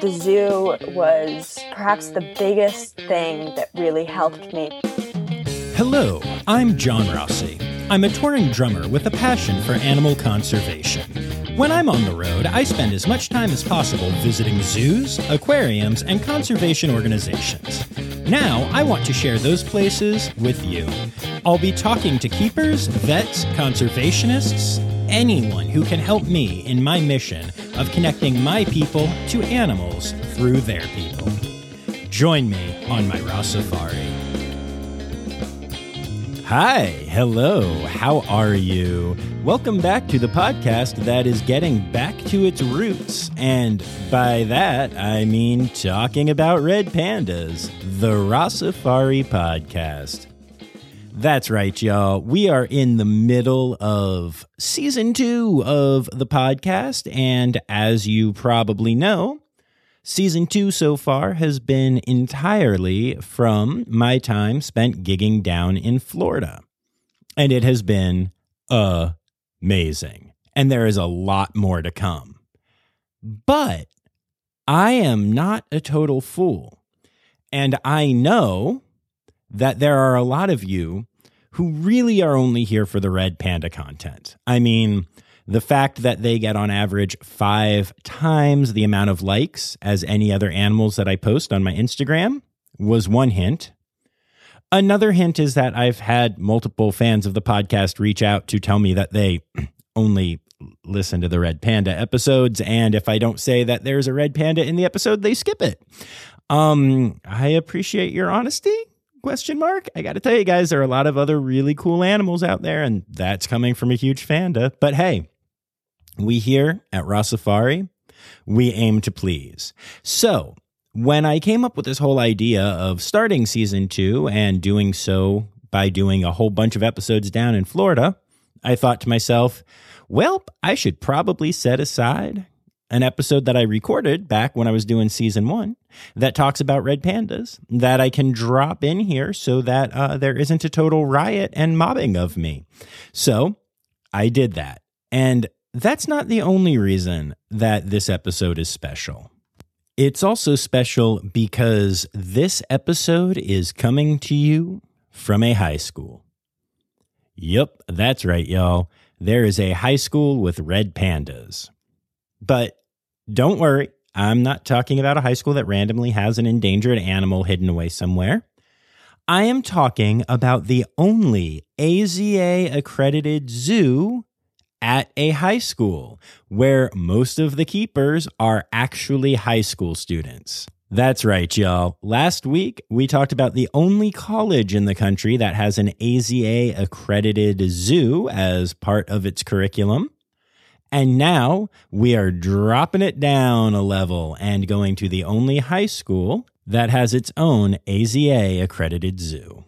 The zoo was perhaps the biggest thing that really helped me. Hello, I'm John Rossi. I'm a touring drummer with a passion for animal conservation. When I'm on the road, I spend as much time as possible visiting zoos, aquariums, and conservation organizations. Now, I want to share those places with you. I'll be talking to keepers, vets, conservationists, anyone who can help me in my mission of connecting my people to animals through their people. Join me on my Rossafari. Hi, hello, how are you? Welcome back to the podcast that is getting back to its roots. And by that, I mean talking about red pandas, the Rossafari podcast. That's right, y'all. We are in the middle of season two of the podcast. And as you probably know, Season two so far has been entirely from my time spent gigging down in Florida. And it has been amazing. And there is a lot more to come. But I am not a total fool. And I know that there are a lot of you who really are only here for the red panda content. I mean, the fact that they get on average five times the amount of likes as any other animals that I post on my Instagram was one hint. Another hint is that I've had multiple fans of the podcast reach out to tell me that they only listen to the Red Panda episodes. And if I don't say that there's a Red Panda in the episode, they skip it. Um, I appreciate your honesty. Question mark. I got to tell you guys, there are a lot of other really cool animals out there, and that's coming from a huge fanda. But hey, we here at Rossafari, we aim to please. So, when I came up with this whole idea of starting season two and doing so by doing a whole bunch of episodes down in Florida, I thought to myself, well, I should probably set aside an episode that I recorded back when I was doing season one that talks about red pandas that I can drop in here so that uh, there isn't a total riot and mobbing of me. So I did that. And that's not the only reason that this episode is special. It's also special because this episode is coming to you from a high school. Yep, that's right, y'all. There is a high school with red pandas. But don't worry, I'm not talking about a high school that randomly has an endangered animal hidden away somewhere. I am talking about the only AZA accredited zoo at a high school where most of the keepers are actually high school students. That's right, y'all. Last week, we talked about the only college in the country that has an AZA accredited zoo as part of its curriculum. And now we are dropping it down a level and going to the only high school that has its own AZA accredited zoo.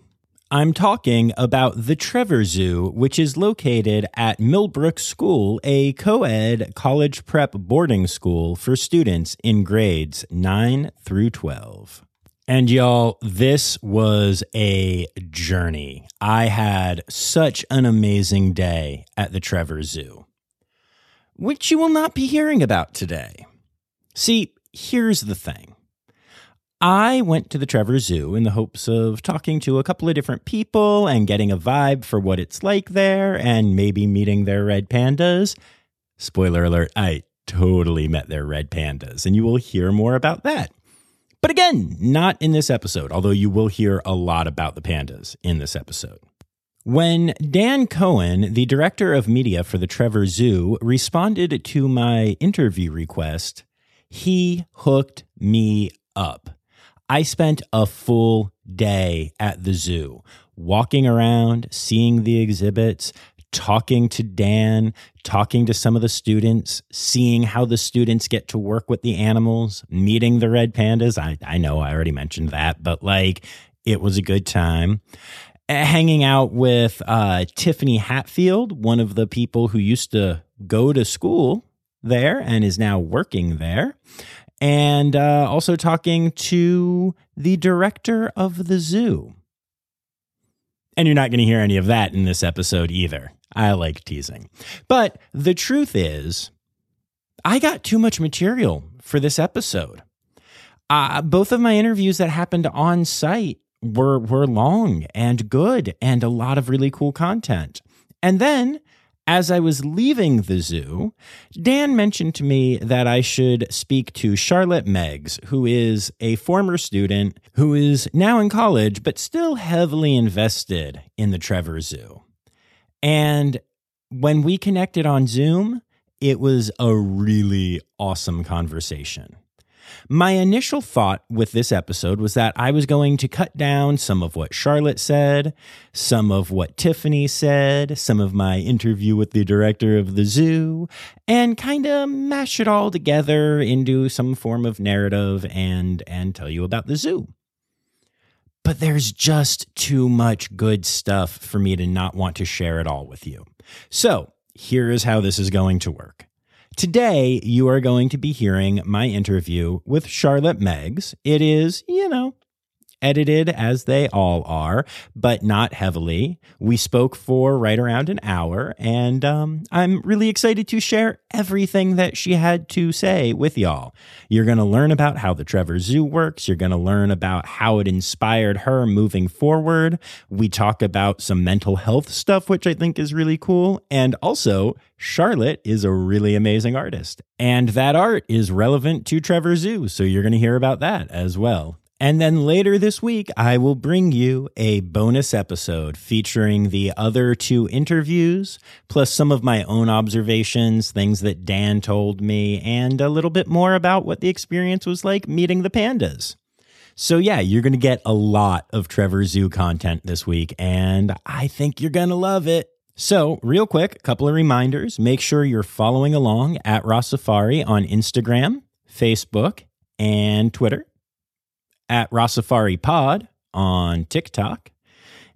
I'm talking about the Trevor Zoo, which is located at Millbrook School, a co ed college prep boarding school for students in grades 9 through 12. And y'all, this was a journey. I had such an amazing day at the Trevor Zoo, which you will not be hearing about today. See, here's the thing I went to the Trevor Zoo in the hopes of talking to a couple of different people and getting a vibe for what it's like there and maybe meeting their red pandas. Spoiler alert, I totally met their red pandas, and you will hear more about that. But again, not in this episode, although you will hear a lot about the pandas in this episode. When Dan Cohen, the director of media for the Trevor Zoo, responded to my interview request, he hooked me up. I spent a full day at the zoo, walking around, seeing the exhibits, talking to Dan, talking to some of the students, seeing how the students get to work with the animals, meeting the red pandas. I, I know I already mentioned that, but like it was a good time. Hanging out with uh, Tiffany Hatfield, one of the people who used to go to school there and is now working there and uh, also talking to the director of the zoo. And you're not going to hear any of that in this episode either. I like teasing. But the truth is, I got too much material for this episode. uh, both of my interviews that happened on site were were long and good and a lot of really cool content. And then as I was leaving the zoo, Dan mentioned to me that I should speak to Charlotte Meggs, who is a former student who is now in college, but still heavily invested in the Trevor Zoo. And when we connected on Zoom, it was a really awesome conversation. My initial thought with this episode was that I was going to cut down some of what Charlotte said, some of what Tiffany said, some of my interview with the director of the zoo, and kind of mash it all together into some form of narrative and and tell you about the zoo. But there's just too much good stuff for me to not want to share it all with you. So, here is how this is going to work. Today, you are going to be hearing my interview with Charlotte Meggs. It is, you know, edited as they all are, but not heavily. We spoke for right around an hour, and um, I'm really excited to share everything that she had to say with y'all. You're going to learn about how the Trevor Zoo works. You're going to learn about how it inspired her moving forward. We talk about some mental health stuff, which I think is really cool. And also, Charlotte is a really amazing artist. And that art is relevant to Trevor Zoo. So you're going to hear about that as well. And then later this week, I will bring you a bonus episode featuring the other two interviews, plus some of my own observations, things that Dan told me, and a little bit more about what the experience was like meeting the pandas. So, yeah, you're going to get a lot of Trevor Zoo content this week, and I think you're going to love it. So, real quick, a couple of reminders. Make sure you're following along at Rossafari on Instagram, Facebook, and Twitter at Rossafari Pod on TikTok.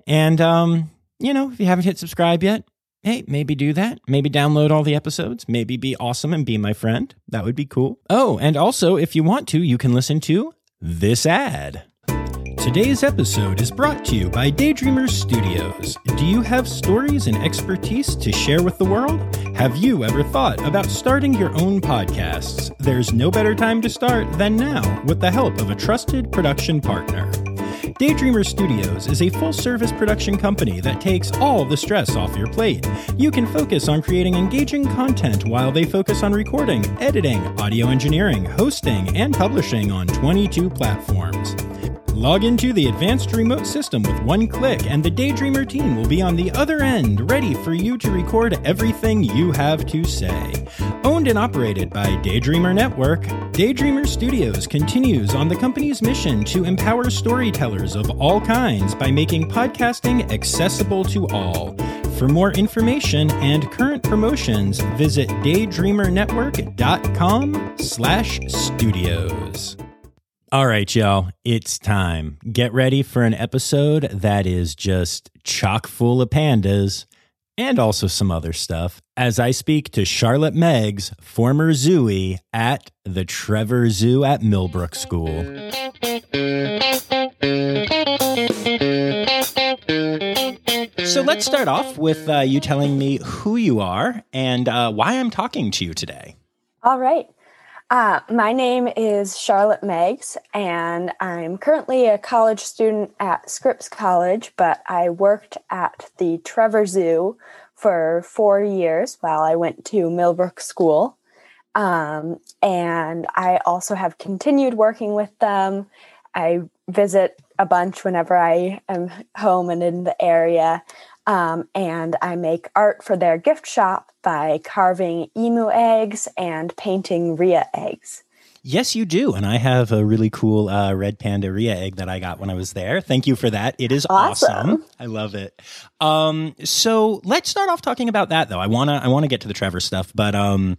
And, um, you know, if you haven't hit subscribe yet, hey, maybe do that. Maybe download all the episodes. Maybe be awesome and be my friend. That would be cool. Oh, and also, if you want to, you can listen to this ad. Today's episode is brought to you by Daydreamers Studios. Do you have stories and expertise to share with the world? Have you ever thought about starting your own podcasts? There's no better time to start than now with the help of a trusted production partner. Daydreamer Studios is a full service production company that takes all the stress off your plate. You can focus on creating engaging content while they focus on recording, editing, audio engineering, hosting, and publishing on 22 platforms. Log into the advanced remote system with one click, and the Daydreamer team will be on the other end, ready for you to record everything you have to say. Owned and operated by Daydreamer Network, Daydreamer Studios continues on the company's mission to empower storytellers of all kinds by making podcasting accessible to all. For more information and current promotions, visit daydreamernetwork.com slash studios. All right, y'all, it's time. Get ready for an episode that is just chock full of pandas and also some other stuff as I speak to Charlotte Meggs, former Zooey at the Trevor Zoo at Millbrook School. So let's start off with uh, you telling me who you are and uh, why I'm talking to you today. All right. Uh, my name is Charlotte Meggs, and I'm currently a college student at Scripps College, but I worked at the Trevor Zoo for four years while I went to Millbrook School. Um, and I also have continued working with them. I visit a bunch whenever I am home and in the area. Um, and I make art for their gift shop by carving emu eggs and painting rhea eggs. Yes, you do. And I have a really cool uh, red panda rhea egg that I got when I was there. Thank you for that. It is awesome. awesome. I love it. Um, so let's start off talking about that, though. I wanna I wanna get to the Trevor stuff, but um,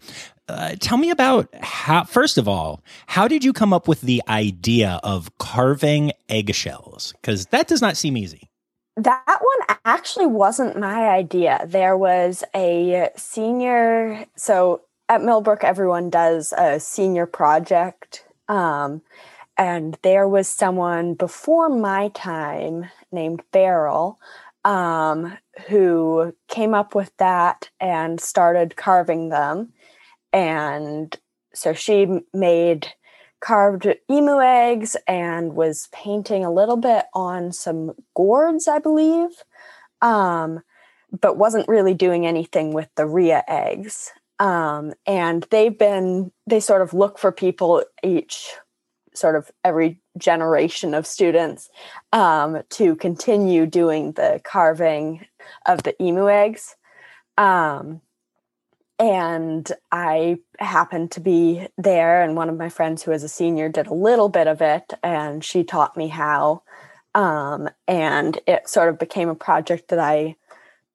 uh, tell me about how. First of all, how did you come up with the idea of carving eggshells? Because that does not seem easy. That one actually wasn't my idea. There was a senior, so at Millbrook, everyone does a senior project. Um, and there was someone before my time named Beryl um, who came up with that and started carving them. And so she made carved emu eggs and was painting a little bit on some gourds, I believe, um, but wasn't really doing anything with the Rhea eggs. Um, and they've been, they sort of look for people each sort of every generation of students um, to continue doing the carving of the emu eggs. Um, and I happened to be there, and one of my friends who is a senior did a little bit of it, and she taught me how. Um, and it sort of became a project that I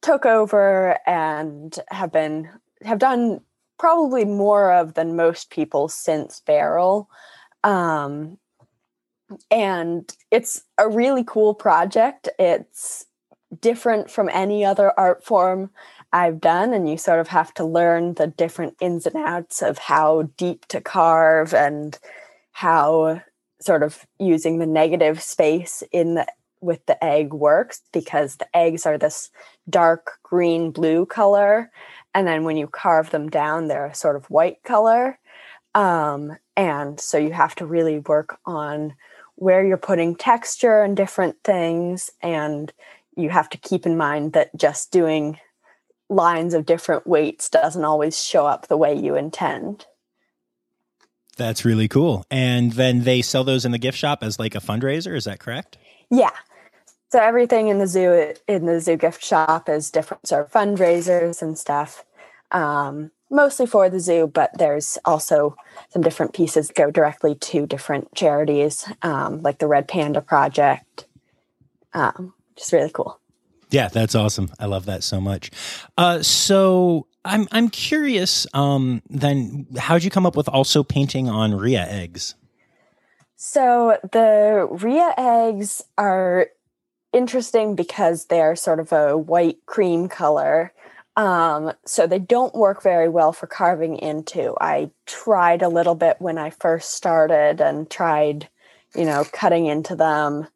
took over and have been have done probably more of than most people since Beryl. Um, and it's a really cool project. It's different from any other art form I've done, and you sort of have to learn the different ins and outs of how deep to carve and how sort of using the negative space in the with the egg works because the eggs are this dark green blue color and then when you carve them down they're a sort of white color. Um, and so you have to really work on where you're putting texture and different things and you have to keep in mind that just doing lines of different weights doesn't always show up the way you intend. That's really cool. And then they sell those in the gift shop as like a fundraiser, is that correct? Yeah. So everything in the zoo in the zoo gift shop is different sort of fundraisers and stuff. Um, mostly for the zoo, but there's also some different pieces go directly to different charities, um, like the Red Panda Project. Um, just really cool. Yeah, that's awesome. I love that so much. Uh, so I'm I'm curious. Um, then how'd you come up with also painting on Rhea eggs? So the Rhea eggs are interesting because they're sort of a white cream color. Um, so they don't work very well for carving into. I tried a little bit when I first started and tried, you know, cutting into them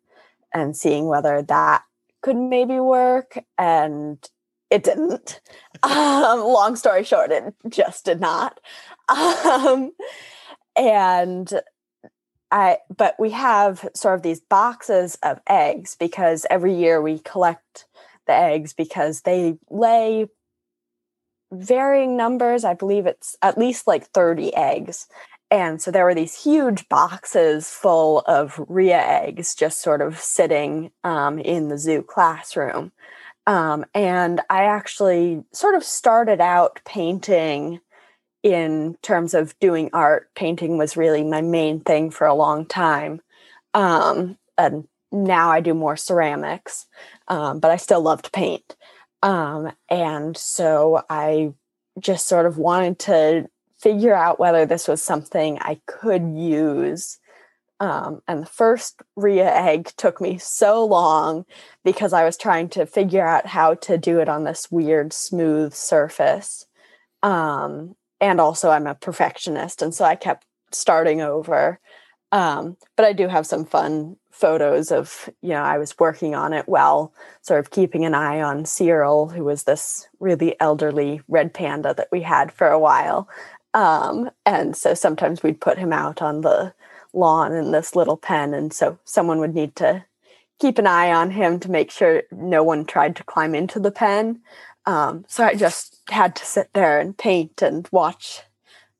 and seeing whether that could maybe work and it didn't. Um, long story short it just did not. Um, and i but we have sort of these boxes of eggs because every year we collect the eggs because they lay varying numbers. I believe it's at least like 30 eggs and so there were these huge boxes full of Rhea eggs just sort of sitting um, in the zoo classroom. Um, and I actually sort of started out painting in terms of doing art. Painting was really my main thing for a long time. Um, and now I do more ceramics, um, but I still love to paint. Um, and so I just sort of wanted to figure out whether this was something I could use. Um, and the first Rhea egg took me so long because I was trying to figure out how to do it on this weird smooth surface. Um, and also, I'm a perfectionist, and so I kept starting over. Um, but I do have some fun photos of, you know, I was working on it while sort of keeping an eye on Cyril, who was this really elderly red panda that we had for a while. Um, and so sometimes we'd put him out on the lawn in this little pen. And so someone would need to keep an eye on him to make sure no one tried to climb into the pen. Um, so I just had to sit there and paint and watch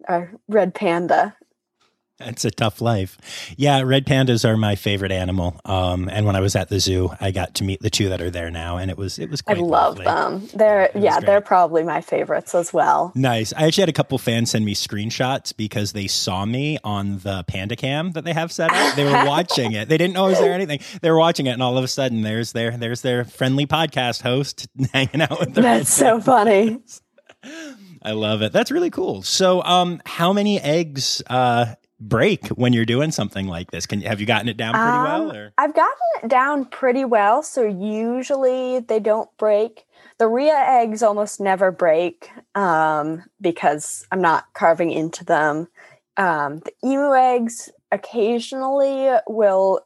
our red panda it's a tough life. Yeah, red pandas are my favorite animal. Um, and when I was at the zoo, I got to meet the two that are there now, and it was it was. I love lovely. them. They're yeah, they're probably my favorites as well. Nice. I actually had a couple fans send me screenshots because they saw me on the panda cam that they have set up. They were watching it. They didn't know I was there or anything. They were watching it, and all of a sudden, there's their there's their friendly podcast host hanging out with. Them. That's so funny. I love it. That's really cool. So, um, how many eggs uh, break when you're doing something like this? Can have you gotten it down pretty um, well? Or? I've gotten it down pretty well. So usually they don't break. The Rhea eggs almost never break um, because I'm not carving into them. Um, the emu eggs occasionally will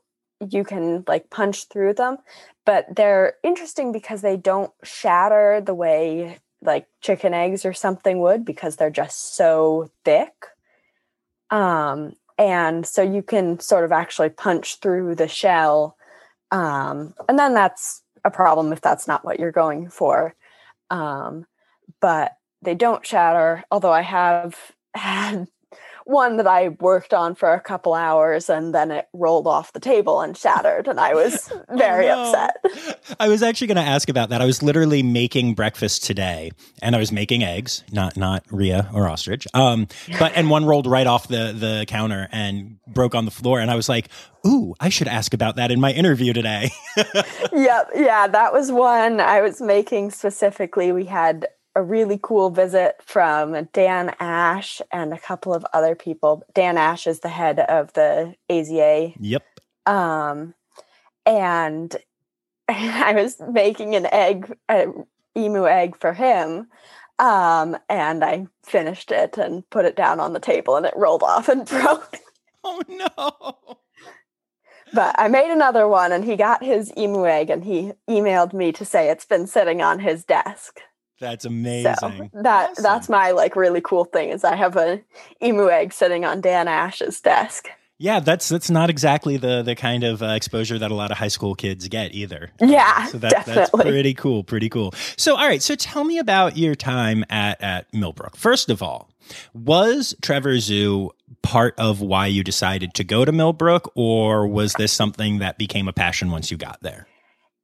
you can like punch through them, but they're interesting because they don't shatter the way like chicken eggs or something would because they're just so thick. Um, and so you can sort of actually punch through the shell. Um, and then that's a problem if that's not what you're going for. Um, but they don't shatter, although I have had one that I worked on for a couple hours and then it rolled off the table and shattered and I was oh, very oh, no. upset. I was actually going to ask about that. I was literally making breakfast today and I was making eggs, not not Rhea or ostrich. Um but and one rolled right off the the counter and broke on the floor and I was like, "Ooh, I should ask about that in my interview today." yep, yeah, that was one I was making specifically. We had a really cool visit from Dan Ashe and a couple of other people. Dan Ashe is the head of the AZA. Yep. Um, and I was making an egg, an emu egg for him. Um, and I finished it and put it down on the table and it rolled off and broke. Oh no. But I made another one and he got his emu egg and he emailed me to say it's been sitting on his desk. That's amazing. So that awesome. that's my like really cool thing is I have a emu egg sitting on Dan Ashe's desk. Yeah, that's that's not exactly the the kind of uh, exposure that a lot of high school kids get either. Yeah, so that, definitely. that's pretty cool. Pretty cool. So, all right. So, tell me about your time at at Millbrook. First of all, was Trevor Zoo part of why you decided to go to Millbrook, or was this something that became a passion once you got there?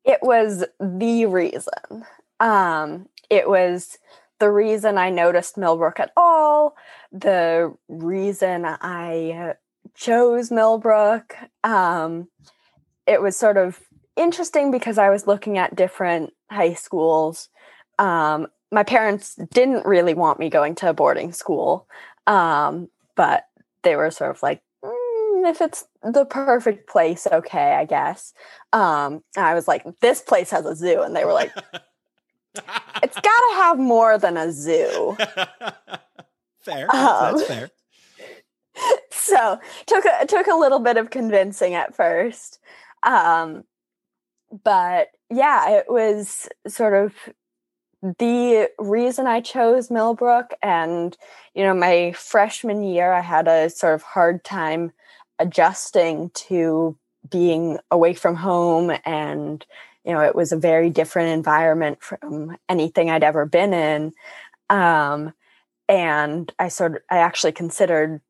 It was the reason. Um, it was the reason I noticed Millbrook at all, the reason I chose Millbrook. Um, it was sort of interesting because I was looking at different high schools. Um, my parents didn't really want me going to a boarding school, um, but they were sort of like, mm, if it's the perfect place, okay, I guess. Um, I was like, this place has a zoo. And they were like, it's got to have more than a zoo. fair. Um, That's fair. So took a, took a little bit of convincing at first, um, but yeah, it was sort of the reason I chose Millbrook. And you know, my freshman year, I had a sort of hard time adjusting to being away from home and you know it was a very different environment from anything i'd ever been in. Um, and i sort of i actually considered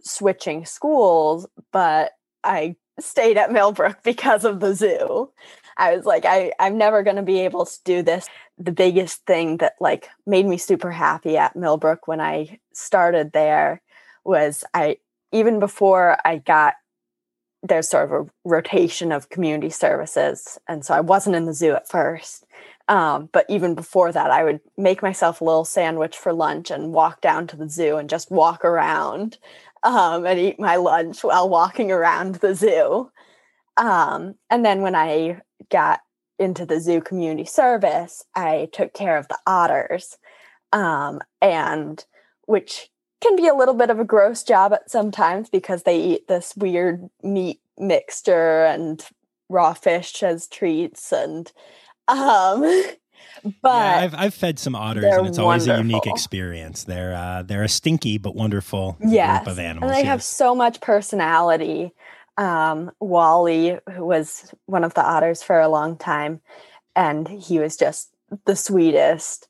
switching schools but i stayed at millbrook because of the zoo. I was like i i'm never going to be able to do this. The biggest thing that like made me super happy at millbrook when i started there was i even before i got there's sort of a rotation of community services. And so I wasn't in the zoo at first. Um, but even before that, I would make myself a little sandwich for lunch and walk down to the zoo and just walk around um, and eat my lunch while walking around the zoo. Um, and then when I got into the zoo community service, I took care of the otters, um, and which can be a little bit of a gross job at sometimes because they eat this weird meat mixture and raw fish as treats and um but yeah, I've I've fed some otters and it's always wonderful. a unique experience. They're uh, they're a stinky but wonderful yes. group of animals. And they yes. have so much personality. Um, Wally, who was one of the otters for a long time, and he was just the sweetest.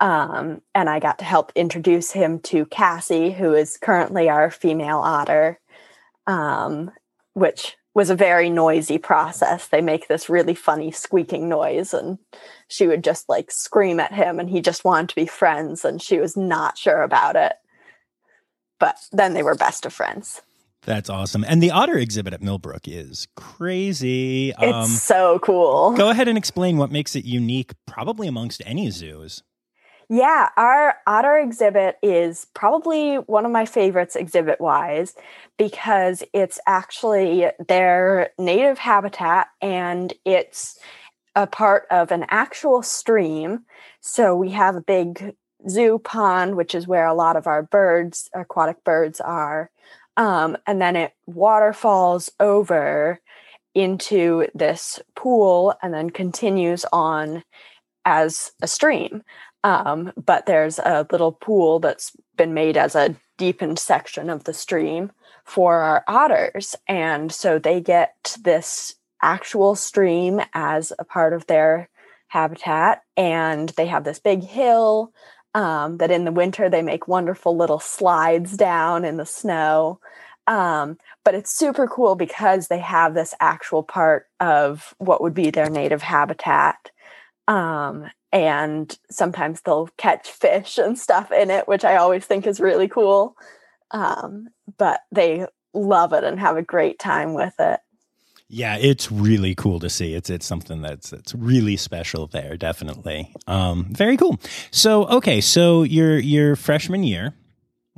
Um, and I got to help introduce him to Cassie, who is currently our female otter, um, which was a very noisy process. They make this really funny squeaking noise, and she would just like scream at him, and he just wanted to be friends, and she was not sure about it. But then they were best of friends. That's awesome. And the otter exhibit at Millbrook is crazy. It's um, so cool. Go ahead and explain what makes it unique, probably amongst any zoos. Yeah, our otter exhibit is probably one of my favorites exhibit wise because it's actually their native habitat and it's a part of an actual stream. So we have a big zoo pond, which is where a lot of our birds, aquatic birds, are. Um, and then it waterfalls over into this pool and then continues on as a stream. Um, but there's a little pool that's been made as a deepened section of the stream for our otters. And so they get this actual stream as a part of their habitat. And they have this big hill um, that in the winter they make wonderful little slides down in the snow. Um, but it's super cool because they have this actual part of what would be their native habitat. Um, and sometimes they'll catch fish and stuff in it, which I always think is really cool. Um, but they love it and have a great time with it. Yeah, it's really cool to see. It's it's something that's it's really special there, definitely. Um, very cool. So okay, so your your freshman year,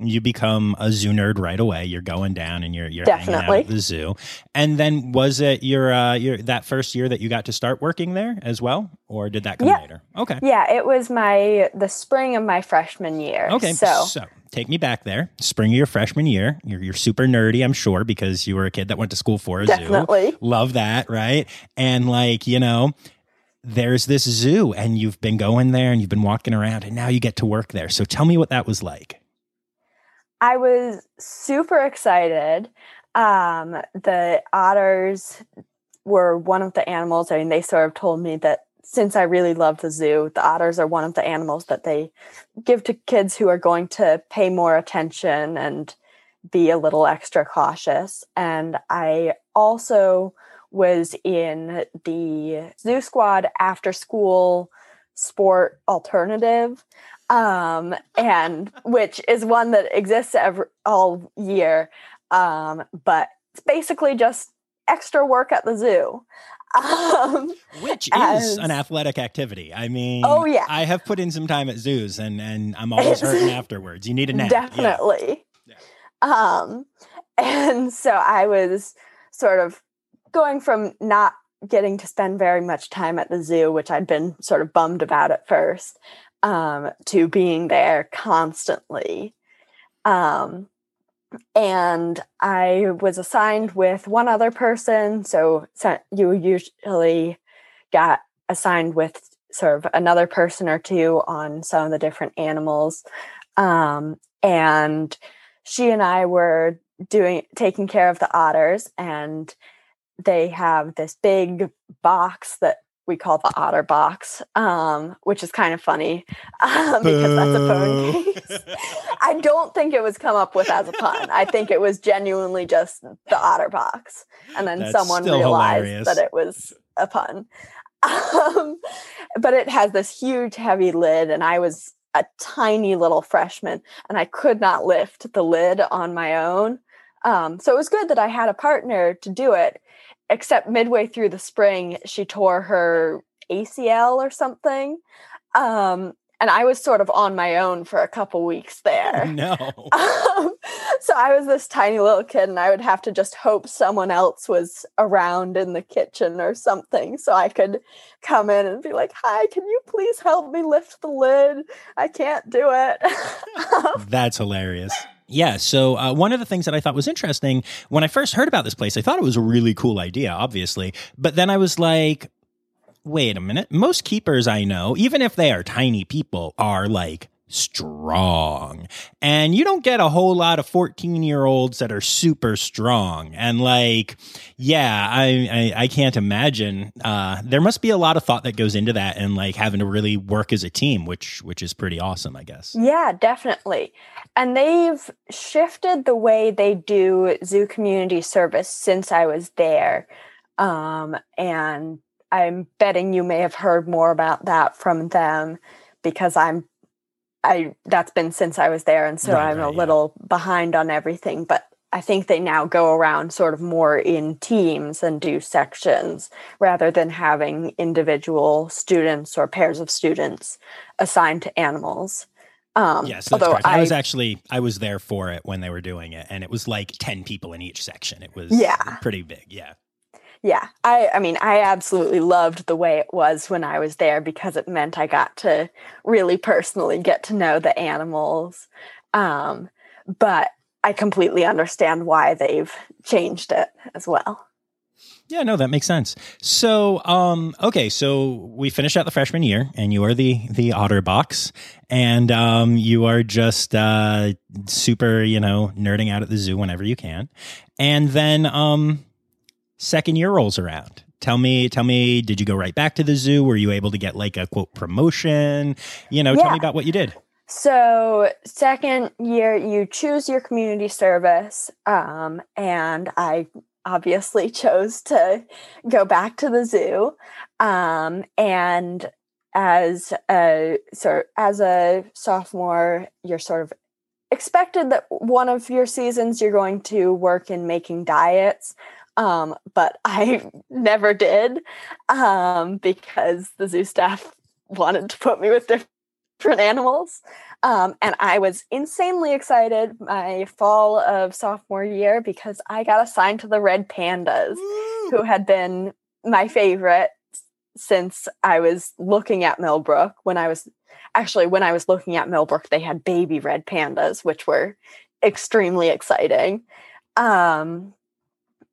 you become a zoo nerd right away. You're going down and you're you're Definitely. hanging out at the zoo. And then was it your uh your that first year that you got to start working there as well, or did that come yeah. later? Okay. Yeah, it was my the spring of my freshman year. Okay, so, so take me back there. Spring of your freshman year. You're you're super nerdy, I'm sure, because you were a kid that went to school for a Definitely. zoo. Love that, right? And like you know there's this zoo and you've been going there and you've been walking around and now you get to work there. So tell me what that was like. I was super excited. Um, the otters were one of the animals. I mean, they sort of told me that since I really love the zoo, the otters are one of the animals that they give to kids who are going to pay more attention and be a little extra cautious. And I also was in the Zoo Squad after school sport alternative um, and which is one that exists every all year. Um, but it's basically just extra work at the zoo. Um, Which as, is an athletic activity. I mean, oh yeah, I have put in some time at zoos, and and I'm always hurting afterwards. You need a nap, definitely. Yeah. Um, and so I was sort of going from not getting to spend very much time at the zoo, which I'd been sort of bummed about at first, um, to being there constantly. Um, and I was assigned with one other person. So, you usually got assigned with sort of another person or two on some of the different animals. Um, and she and I were doing taking care of the otters and they have this big box that we call the otter box, um, which is kind of funny um, because that's a phone case. I don't think it was come up with as a pun. I think it was genuinely just the otter box, and then that's someone realized hilarious. that it was a pun. Um, but it has this huge, heavy lid, and I was a tiny little freshman, and I could not lift the lid on my own. Um, so it was good that I had a partner to do it except midway through the spring she tore her ACL or something. Um, and I was sort of on my own for a couple weeks there. Oh, no. Um, so I was this tiny little kid, and I would have to just hope someone else was around in the kitchen or something so I could come in and be like, Hi, can you please help me lift the lid? I can't do it. That's hilarious. Yeah. So uh, one of the things that I thought was interesting when I first heard about this place, I thought it was a really cool idea, obviously. But then I was like, wait a minute. Most keepers I know, even if they are tiny people, are like strong. And you don't get a whole lot of 14 year olds that are super strong. And like, yeah, I, I, I can't imagine. Uh, there must be a lot of thought that goes into that and like having to really work as a team, which, which is pretty awesome, I guess. Yeah, definitely. And they've shifted the way they do zoo community service since I was there. Um, and I'm betting you may have heard more about that from them because I'm I that's been since I was there, and so right, I'm right, a little yeah. behind on everything. But I think they now go around sort of more in teams and do sections rather than having individual students or pairs of students assigned to animals. Um, yes, although I, I, was actually I was there for it when they were doing it, and it was like ten people in each section. It was yeah pretty big. Yeah, yeah i i mean i absolutely loved the way it was when i was there because it meant i got to really personally get to know the animals um, but i completely understand why they've changed it as well Yeah, no, that makes sense. So, um, okay, so we finished out the freshman year, and you are the the otter box, and um, you are just uh, super, you know, nerding out at the zoo whenever you can, and then um, second year rolls around. Tell me, tell me, did you go right back to the zoo? Were you able to get like a quote promotion? You know, tell me about what you did. So, second year, you choose your community service, um, and I obviously chose to go back to the zoo. Um, and as a sort as a sophomore, you're sort of expected that one of your seasons you're going to work in making diets. Um, but I never did um, because the zoo staff wanted to put me with different animals. Um, and I was insanely excited my fall of sophomore year because I got assigned to the Red Pandas, who had been my favorite since I was looking at Millbrook. When I was actually, when I was looking at Millbrook, they had baby red pandas, which were extremely exciting. Um,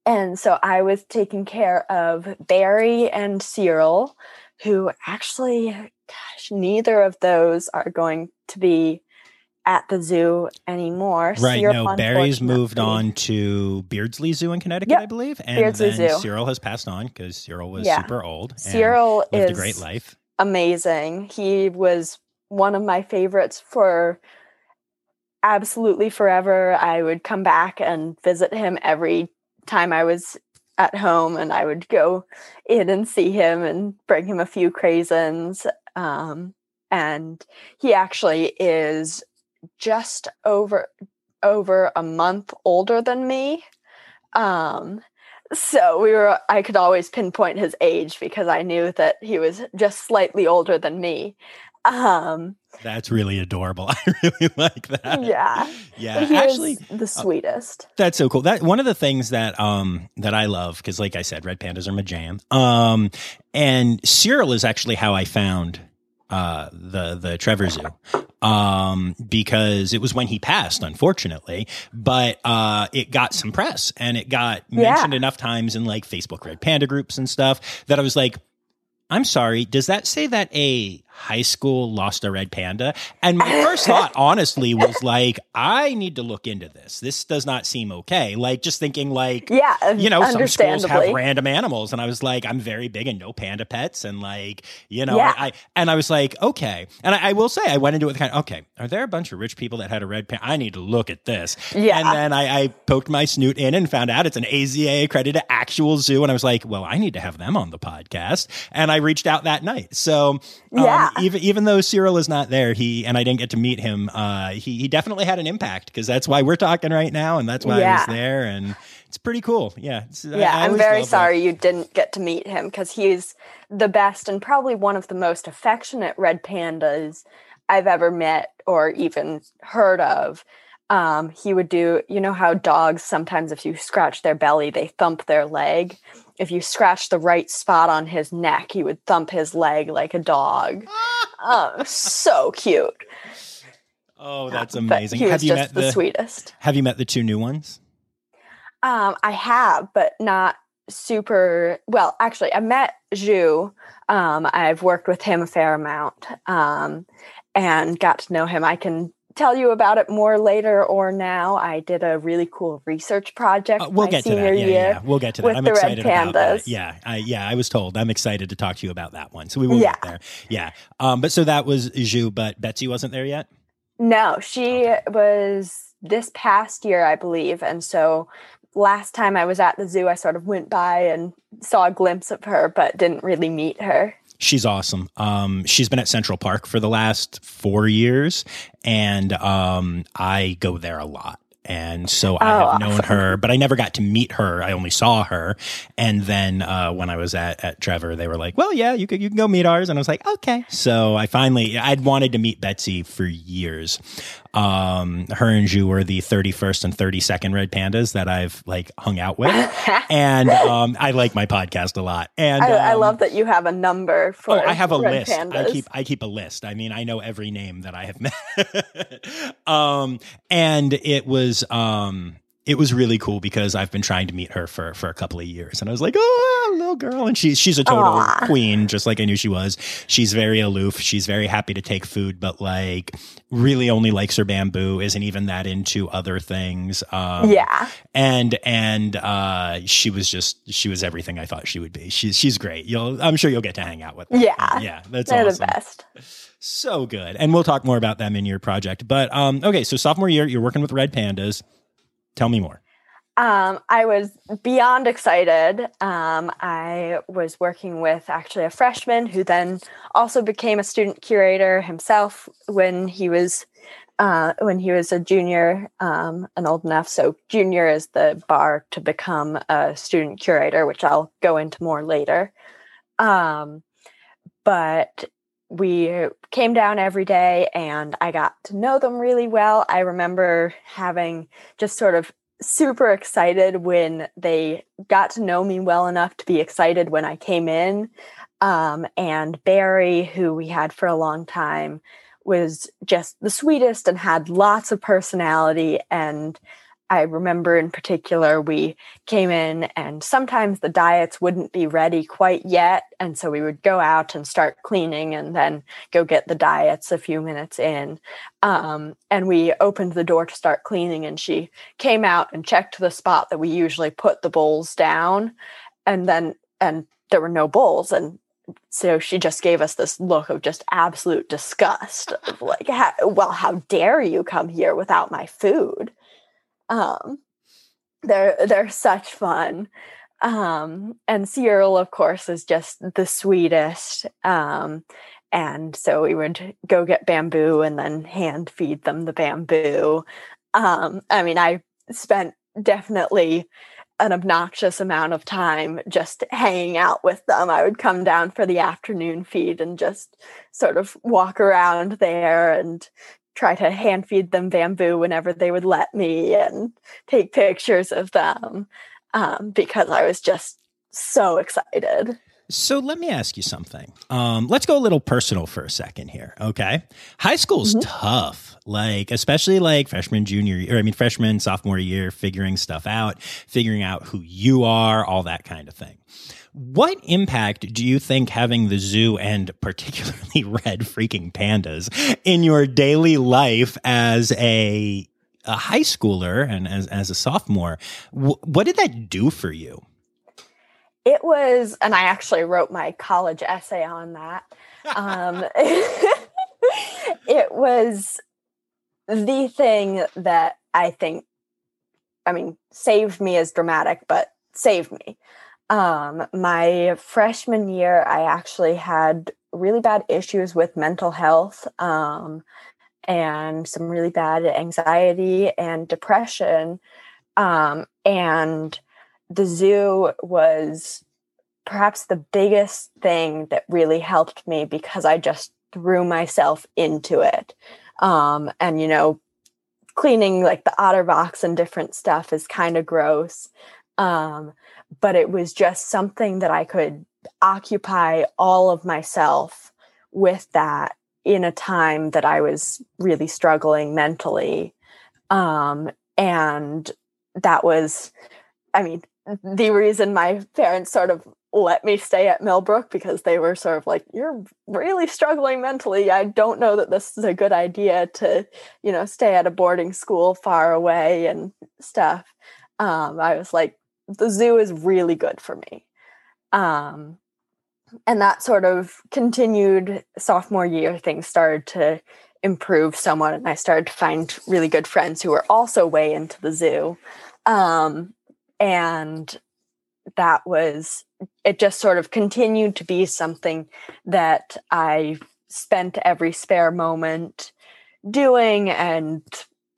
and so I was taking care of Barry and Cyril, who actually, gosh, neither of those are going to be at the zoo anymore. Right. Cyril, No, Barry's moved on to Beardsley Zoo in Connecticut, Yep, I believe. And Beardsley then Zoo. Cyril has passed on because Cyril was Yeah. super old. and Cyril lived is a great life. amazing. He was one of my favorites for absolutely forever. I would come back and visit him every time I was at home, and I would go in and see him and bring him a few craisins. Um, and he actually is just over over a month older than me. Um, so we were I could always pinpoint his age because I knew that he was just slightly older than me. Um, That's really adorable. I really like that. yeah. Yeah. Actually, the sweetest. That's so cool. That one of the things that um that I love because, like I said, red pandas are my jam. Um, and Cyril is actually how I found uh the the Trevor Zoo. Um, because it was when he passed, unfortunately, but uh, it got some press and it got Yeah. mentioned enough times in like Facebook Red Panda groups and stuff that I was like, I'm sorry, does that say that a high school lost a red panda? And my first thought, honestly, was like, I need to look into this. This does not seem okay. Like, just thinking, like, Yeah, you know, some schools have random animals, and I was like, I'm very big in no panda pets, and like, you know, Yeah. I and I was like, okay, and I, I will say, I went into it with kind of, okay, are there a bunch of rich people that had a red panda? I need to look at this, Yeah. and then I, I poked my snoot in and found out it's an AZA accredited actual zoo, and I was like, well, I need to have them on the podcast, and I reached out that night. So, um, Yeah. Even even though Cyril is not there, he and I didn't get to meet him, uh, he he definitely had an impact because that's why we're talking right now, and that's why I was there, and it's pretty cool. Yeah, yeah, I I'm very love that. sorry you didn't get to meet him because he's the best and probably one of the most affectionate red pandas I've ever met or even heard of. Um, he would do, you know, how dogs sometimes, if you scratch their belly, they thump their leg. If you scratch the right spot on his neck, he would thump his leg like a dog. um, so cute. Oh, that's But amazing. He was Have you just met the, the sweetest. Have you met the two new ones? Um, I have, but not super well. Actually, I met Zhu. Um, I've worked with him a fair amount um, and got to know him. I can tell you about it more later or now. I did a really cool research project Uh, we'll get to that. Yeah, year. yeah, we'll get to that. I'm excited about that. Yeah, I, yeah, I was told. I'm excited to talk to you about that one. So we will Yeah. get there. Yeah. Um, but so that was Zhu, but Betsy wasn't there yet. No, she Okay. was this past year, I believe. And so last time I was at the zoo, I sort of went by and saw a glimpse of her, but didn't really meet her. She's awesome. Um, she's been at Central Park for the last four years, and um, I go there a lot. And so I Oh, have known her, but I never got to meet her. I only saw her. And then uh, when I was at, at Trevor, they were like, "Well, yeah, you could you can go meet ours." And I was like, "Okay." So I finally I'd wanted to meet Betsy for years. Um, her and Zhu were the thirty first and thirty second red pandas that I've like hung out with, and um, I like my podcast a lot. And I, I um, love that you have a number for. Oh, I have a red list. I keep I keep a list. I mean, I know every name that I have met. um, and it was um, it was really cool because I've been trying to meet her for for a couple of years, and I was like, oh, little girl, and she's she's a total Aww. queen, just like I knew she was. She's very aloof. She's very happy to take food, but like really only likes her bamboo. Isn't even that into other things. Um, yeah, and and uh, she was just she was everything I thought she would be. She's she's great. You'll I'm sure you'll get to hang out with. Her. Yeah, yeah, that's They're awesome. the best. So good, and we'll talk more about them in your project. But um, okay, so sophomore year, you're working with red pandas. Tell me more. Um, I was beyond excited. Um, I was working with actually a freshman who then also became a student curator himself when he was uh, when he was a junior um, and old enough. So junior is the bar to become a student curator, which I'll go into more later. Um, but we came down every day and I got to know them really well. I remember having just sort of super excited when they got to know me well enough to be excited when I came in. Um, and Beryl, who we had for a long time, was just the sweetest and had lots of personality and I remember in particular, we came in and sometimes the diets wouldn't be ready quite yet. And so we would go out and start cleaning and then go get the diets a few minutes in. Um, and we opened the door to start cleaning, and she came out and checked the spot that we usually put the bowls down. And then, and there were no bowls. And so she just gave us this look of just absolute disgust of like, well, how dare you come here without my food? Um, they're they're such fun. Um, and Cyril, of course, is just the sweetest. Um, and so we would go get bamboo and then hand feed them the bamboo. Um, I mean, I spent definitely an obnoxious amount of time just hanging out with them. I would come down for the afternoon feed and just sort of walk around there and try to hand feed them bamboo whenever they would let me and take pictures of them um, because I was just so excited. So let me ask you something. Um, let's go a little personal for a second here. Okay. High school's mm-hmm. tough, like, especially like freshman, junior, or I mean, freshman, sophomore year, figuring stuff out, figuring out who you are, all that kind of thing. What impact do you think having the zoo and particularly red freaking pandas in your daily life as a, a high schooler and as, as a sophomore, what did that do for you? It was, and I actually wrote my college essay on that. Um, it was the thing that I think, I mean, saved me is dramatic, but saved me. Um, my freshman year, I actually had really bad issues with mental health um, and some really bad anxiety and depression. Um, and the zoo was perhaps the biggest thing that really helped me because I just threw myself into it. Um, and, you know, cleaning like the otter box and different stuff is kind of gross. Um, but it was just something that I could occupy all of myself with that in a time that I was really struggling mentally. Um, and that was, I mean, the reason my parents sort of let me stay at Millbrook because they were sort of like, you're really struggling mentally. I don't know that this is a good idea to, you know, stay at a boarding school far away and stuff. Um, I was like, the zoo is really good for me. Um, and that sort of continued sophomore year, things started to improve somewhat. And I started to find really good friends who were also way into the zoo. Um, and that was, it just sort of continued to be something that I spent every spare moment doing and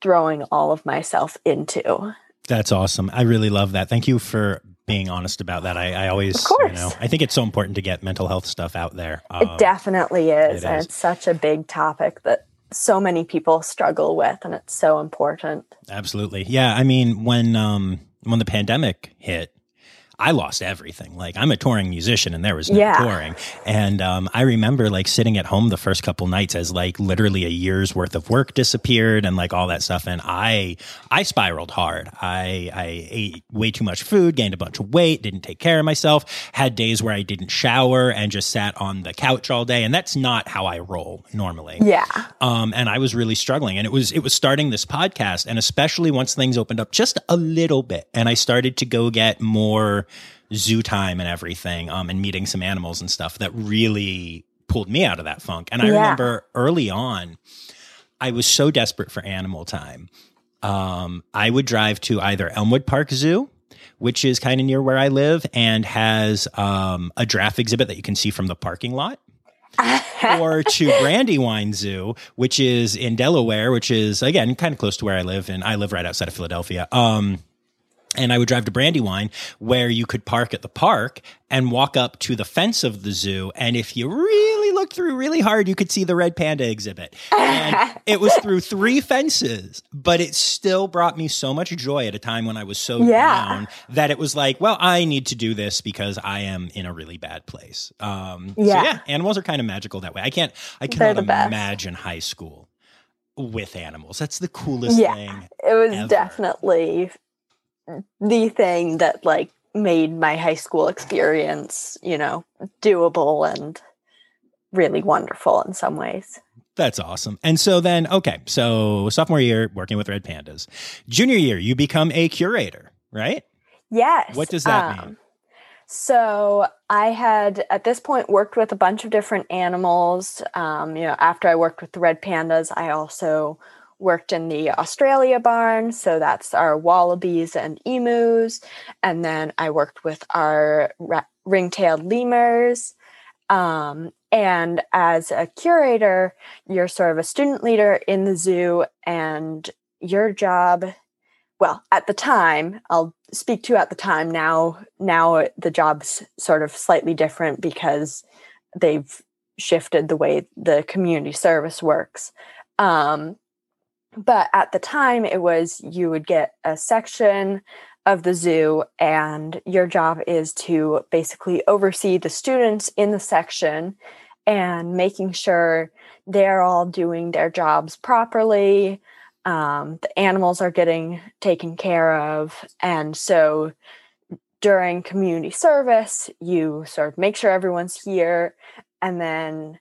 throwing all of myself into. That's awesome. I really love that. Thank you for being honest about that. I, I always, you know, I think it's so important to get mental health stuff out there. Um, it definitely is. It and is. it's such a big topic that so many people struggle with and it's so important. Absolutely. Yeah. I mean, when, um, when the pandemic hit, I lost everything. Like I'm a touring musician and there was no Yeah. touring. And um, I remember like sitting at home the first couple nights as like literally a year's worth of work disappeared and like all that stuff. And I I spiraled hard. I I ate way too much food, gained a bunch of weight, didn't take care of myself, had days where I didn't shower and just sat on the couch all day. And that's not how I roll normally Yeah. um, and I was really struggling. And it was it was starting this podcast, and especially once things opened up just a little bit, and I started to go get more zoo time and everything, um, and meeting some animals and stuff that really pulled me out of that funk. And I Yeah. remember early on, I was so desperate for animal time. Um, I would drive to either Elmwood Park Zoo. Which is kind of near where I live and has um, a giraffe exhibit that you can see from the parking lot or to Brandywine Zoo, which is in Delaware, which is again kind of close to where I live, and I live right outside of Philadelphia. Um, and I would drive to Brandywine, where you could park at the park and walk up to the fence of the zoo. And if you really looked through really hard, you could see the red panda exhibit. And it was through three fences, but it still brought me so much joy at a time when I was so Yeah. down that it was like, well, I need to do this because I am in a really bad place. Um, so Yeah. yeah, animals are kind of magical that way. I can't, I cannot the imagine high school with animals. That's the coolest Yeah. thing. it was ever. definitely the thing that like made my high school experience, you know, doable and really wonderful in some ways. That's awesome. And so then, okay, so sophomore year working with Red Pandas. Junior year, you become a curator, right? Yes. What does that mean? um, So I had at this point worked with a bunch of different animals. Um, you know, after I worked with the red pandas, I also worked in the Australia barn. So that's our wallabies and emus. And then I worked with our ring-tailed lemurs. Um, and as a curator, you're sort of a student leader in the zoo, and your job well at the time i'll speak to at the time now now the job's sort of slightly different because they've shifted the way the community service works um, but at the time it was you would get a section of the zoo and your job is to basically oversee the students in the section and making sure they're all doing their jobs properly um, the animals are getting taken care of. And so during community service, you sort of make sure everyone's here and then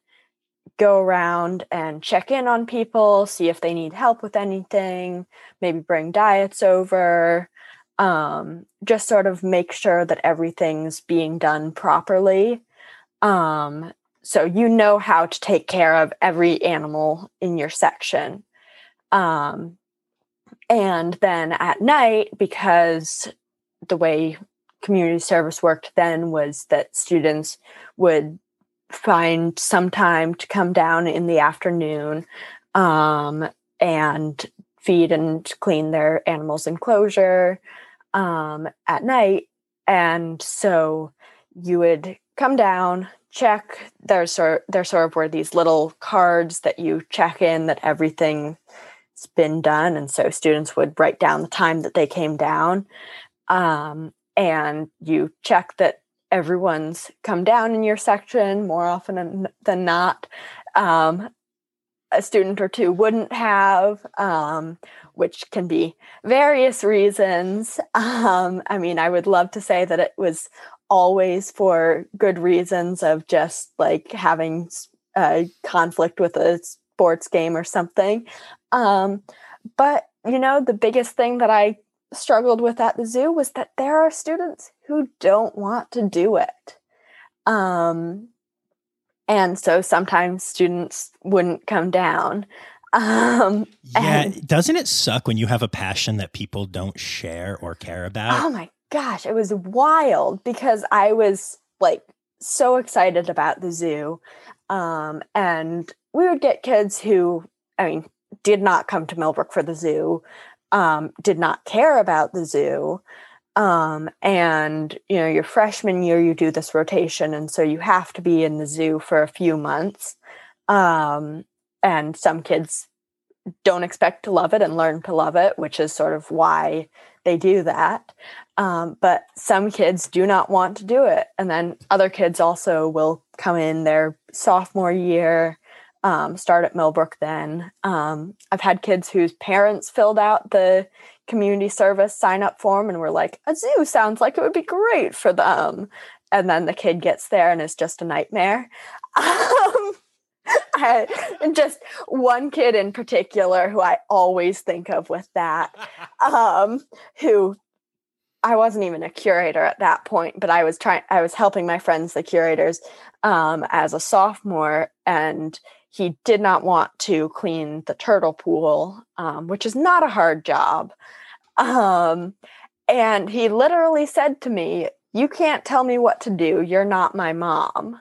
go around and check in on people, see if they need help with anything, maybe bring diets over, um, just sort of make sure that everything's being done properly. Um, so you know how to take care of every animal in your section. Um, and then at night, because the way community service worked then was that students would find some time to come down in the afternoon um, and feed and clean their animals' enclosure um, at night. And so you would come down, check. There's sort there sort of were these little cards that you check in that everything's been done, and so students would write down the time that they came down, um, and you check that everyone's come down in your section more often than- not. Um, a student or two wouldn't have, um, which can be various reasons. Um, I mean, I would love to say that it was always for good reasons of just like having a conflict with a sports game or something. Um, but, you know, the biggest thing that I struggled with at the zoo was that there are students who don't want to do it. Um, and so sometimes students wouldn't come down. Um, Yeah, And- doesn't it suck when you have a passion that people don't share or care about? Oh my gosh, it was wild because I was like so excited about the zoo. Um, and we would get kids who, I mean, did not come to Millbrook for the zoo, um, did not care about the zoo. Um, and you know, your freshman year, you do this rotation, and so you have to be in the zoo for a few months. Um, and some kids don't expect to love it and learn to love it, which is sort of why they do that. Um, but some kids do not want to do it. And then other kids also will come in their sophomore year, um, start at Millbrook then. Um, I've had kids whose parents filled out the community service sign up form and were like, a zoo sounds like it would be great for them. And then the kid gets there and it's just a nightmare. Um, I, just one kid in particular who I always think of with that, um, who I wasn't even a curator at that point, but I was trying, I was helping my friends, the curators, um, as a sophomore, and he did not want to clean the turtle pool, um, which is not a hard job. Um, and he literally said to me, You can't tell me what to do. You're not my mom.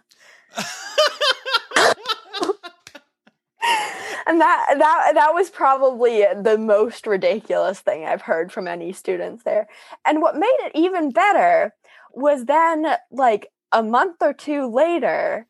and that that that was probably the most ridiculous thing I've heard from any students there. And what made it even better was then like a month or two later,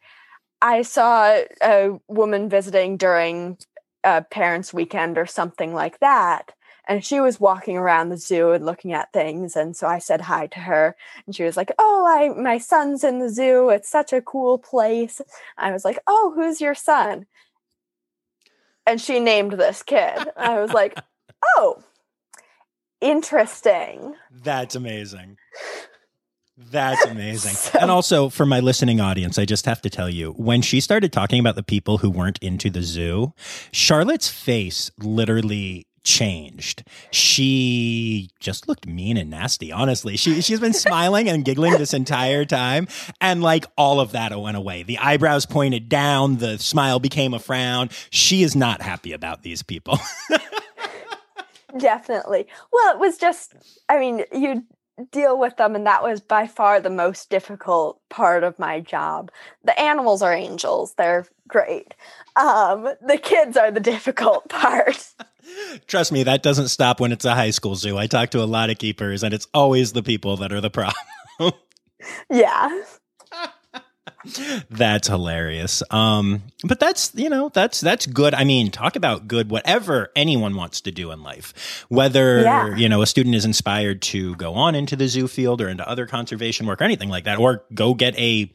I saw a woman visiting during a parents' weekend or something like that. And she was walking around the zoo and looking at things. And so I said hi to her. And she was like, Oh, I my son's in the zoo. It's such a cool place. I was like, Oh, who's your son? and she named this kid. I was like, oh, interesting. That's amazing. That's amazing. so, and also, for my listening audience, I just have to tell you when she started talking about the people who weren't into the zoo, Charlotte's face literally changed. She just looked mean and nasty, honestly. She she's been smiling and giggling this entire time and like all of that went away. The eyebrows pointed down, the smile became a frown. She is not happy about these people. Definitely. Well, it was just I mean, you deal with them and that was by far the most difficult part of my job the animals are angels they're great um, the kids are the difficult part Trust me, that doesn't stop when it's a high school zoo. I talk to a lot of keepers, and it's always the people that are the problem. yeah. That's hilarious. Um, but that's you know that's that's good. I mean, talk about good. Whatever anyone wants to do in life, whether yeah. you know a student is inspired to go on into the zoo field or into other conservation work or anything like that, or go get a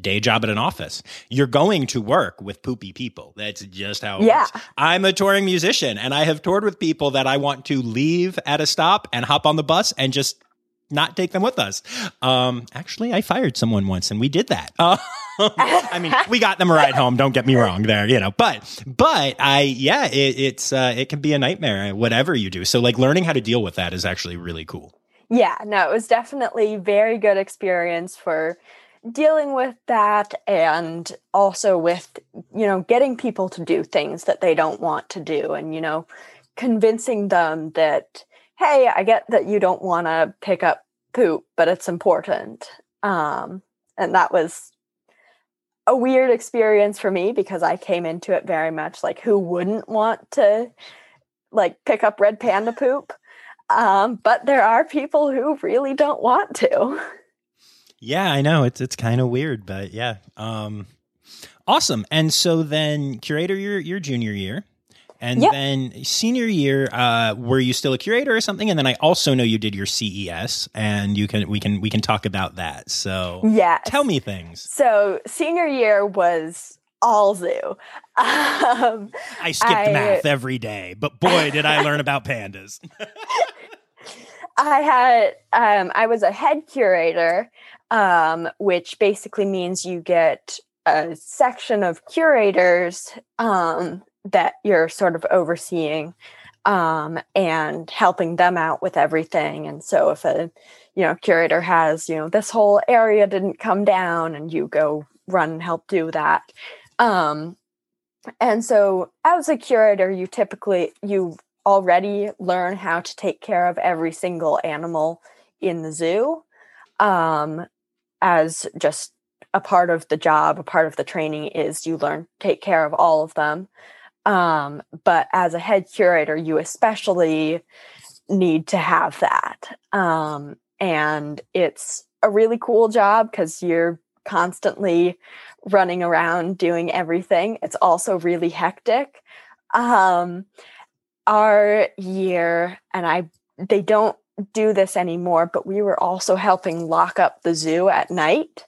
day job at an office. You're going to work with poopy people. That's just how it yeah. works. I'm a touring musician and I have toured with people that I want to leave at a stop and hop on the bus and just not take them with us. Um, actually, I fired someone once and we did that. Uh, I mean, we got them a ride home. Don't get me wrong there, you know, but, but I, yeah, it, it's, uh, it can be a nightmare, whatever you do. So like learning how to deal with that is actually really cool. Yeah, no, it was definitely very good experience for dealing with that and also with you know getting people to do things that they don't want to do and you know convincing them that hey i get that you don't want to pick up poop but it's important. Um and that was a weird experience for me because i came into it very much like who wouldn't want to like pick up red panda poop? Um but there are people who really don't want to. Yeah, I know. It's it's kind of weird, but yeah, um, awesome. And so then, curator your your junior year, and yep. then senior year, uh, were you still a curator or something? And then I also know you did your CES, and you can we can we can talk about that. So yeah, tell me things. So senior year was all zoo. Um, I skipped I, math every day, but boy, did I learn about pandas. I had um, I was a head curator um, which basically means you get a section of curators um, that you're sort of overseeing um, and helping them out with everything. And so if a you know curator has you know this whole area didn't come down, and you go run and help do that. Um, and so as a curator, you typically you already learn how to take care of every single animal in the zoo. Um, as just a part of the job, a part of the training is you learn take care of all of them. Um, but as a head curator, you especially need to have that. Um, and it's a really cool job because you're constantly running around doing everything. It's also really hectic. Um, our year, and I they don't do this anymore, but we were also helping lock up the zoo at night.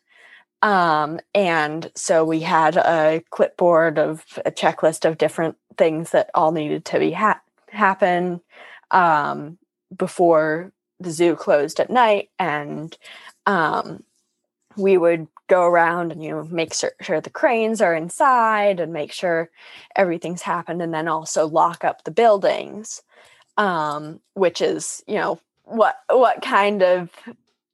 Um, and so we had a clipboard of a checklist of different things that all needed to be ha- happen um, before the zoo closed at night. And um, we would go around and you know make sure, sure, the cranes are inside and make sure everything's happened and then also lock up the buildings um, which is you know what what kind of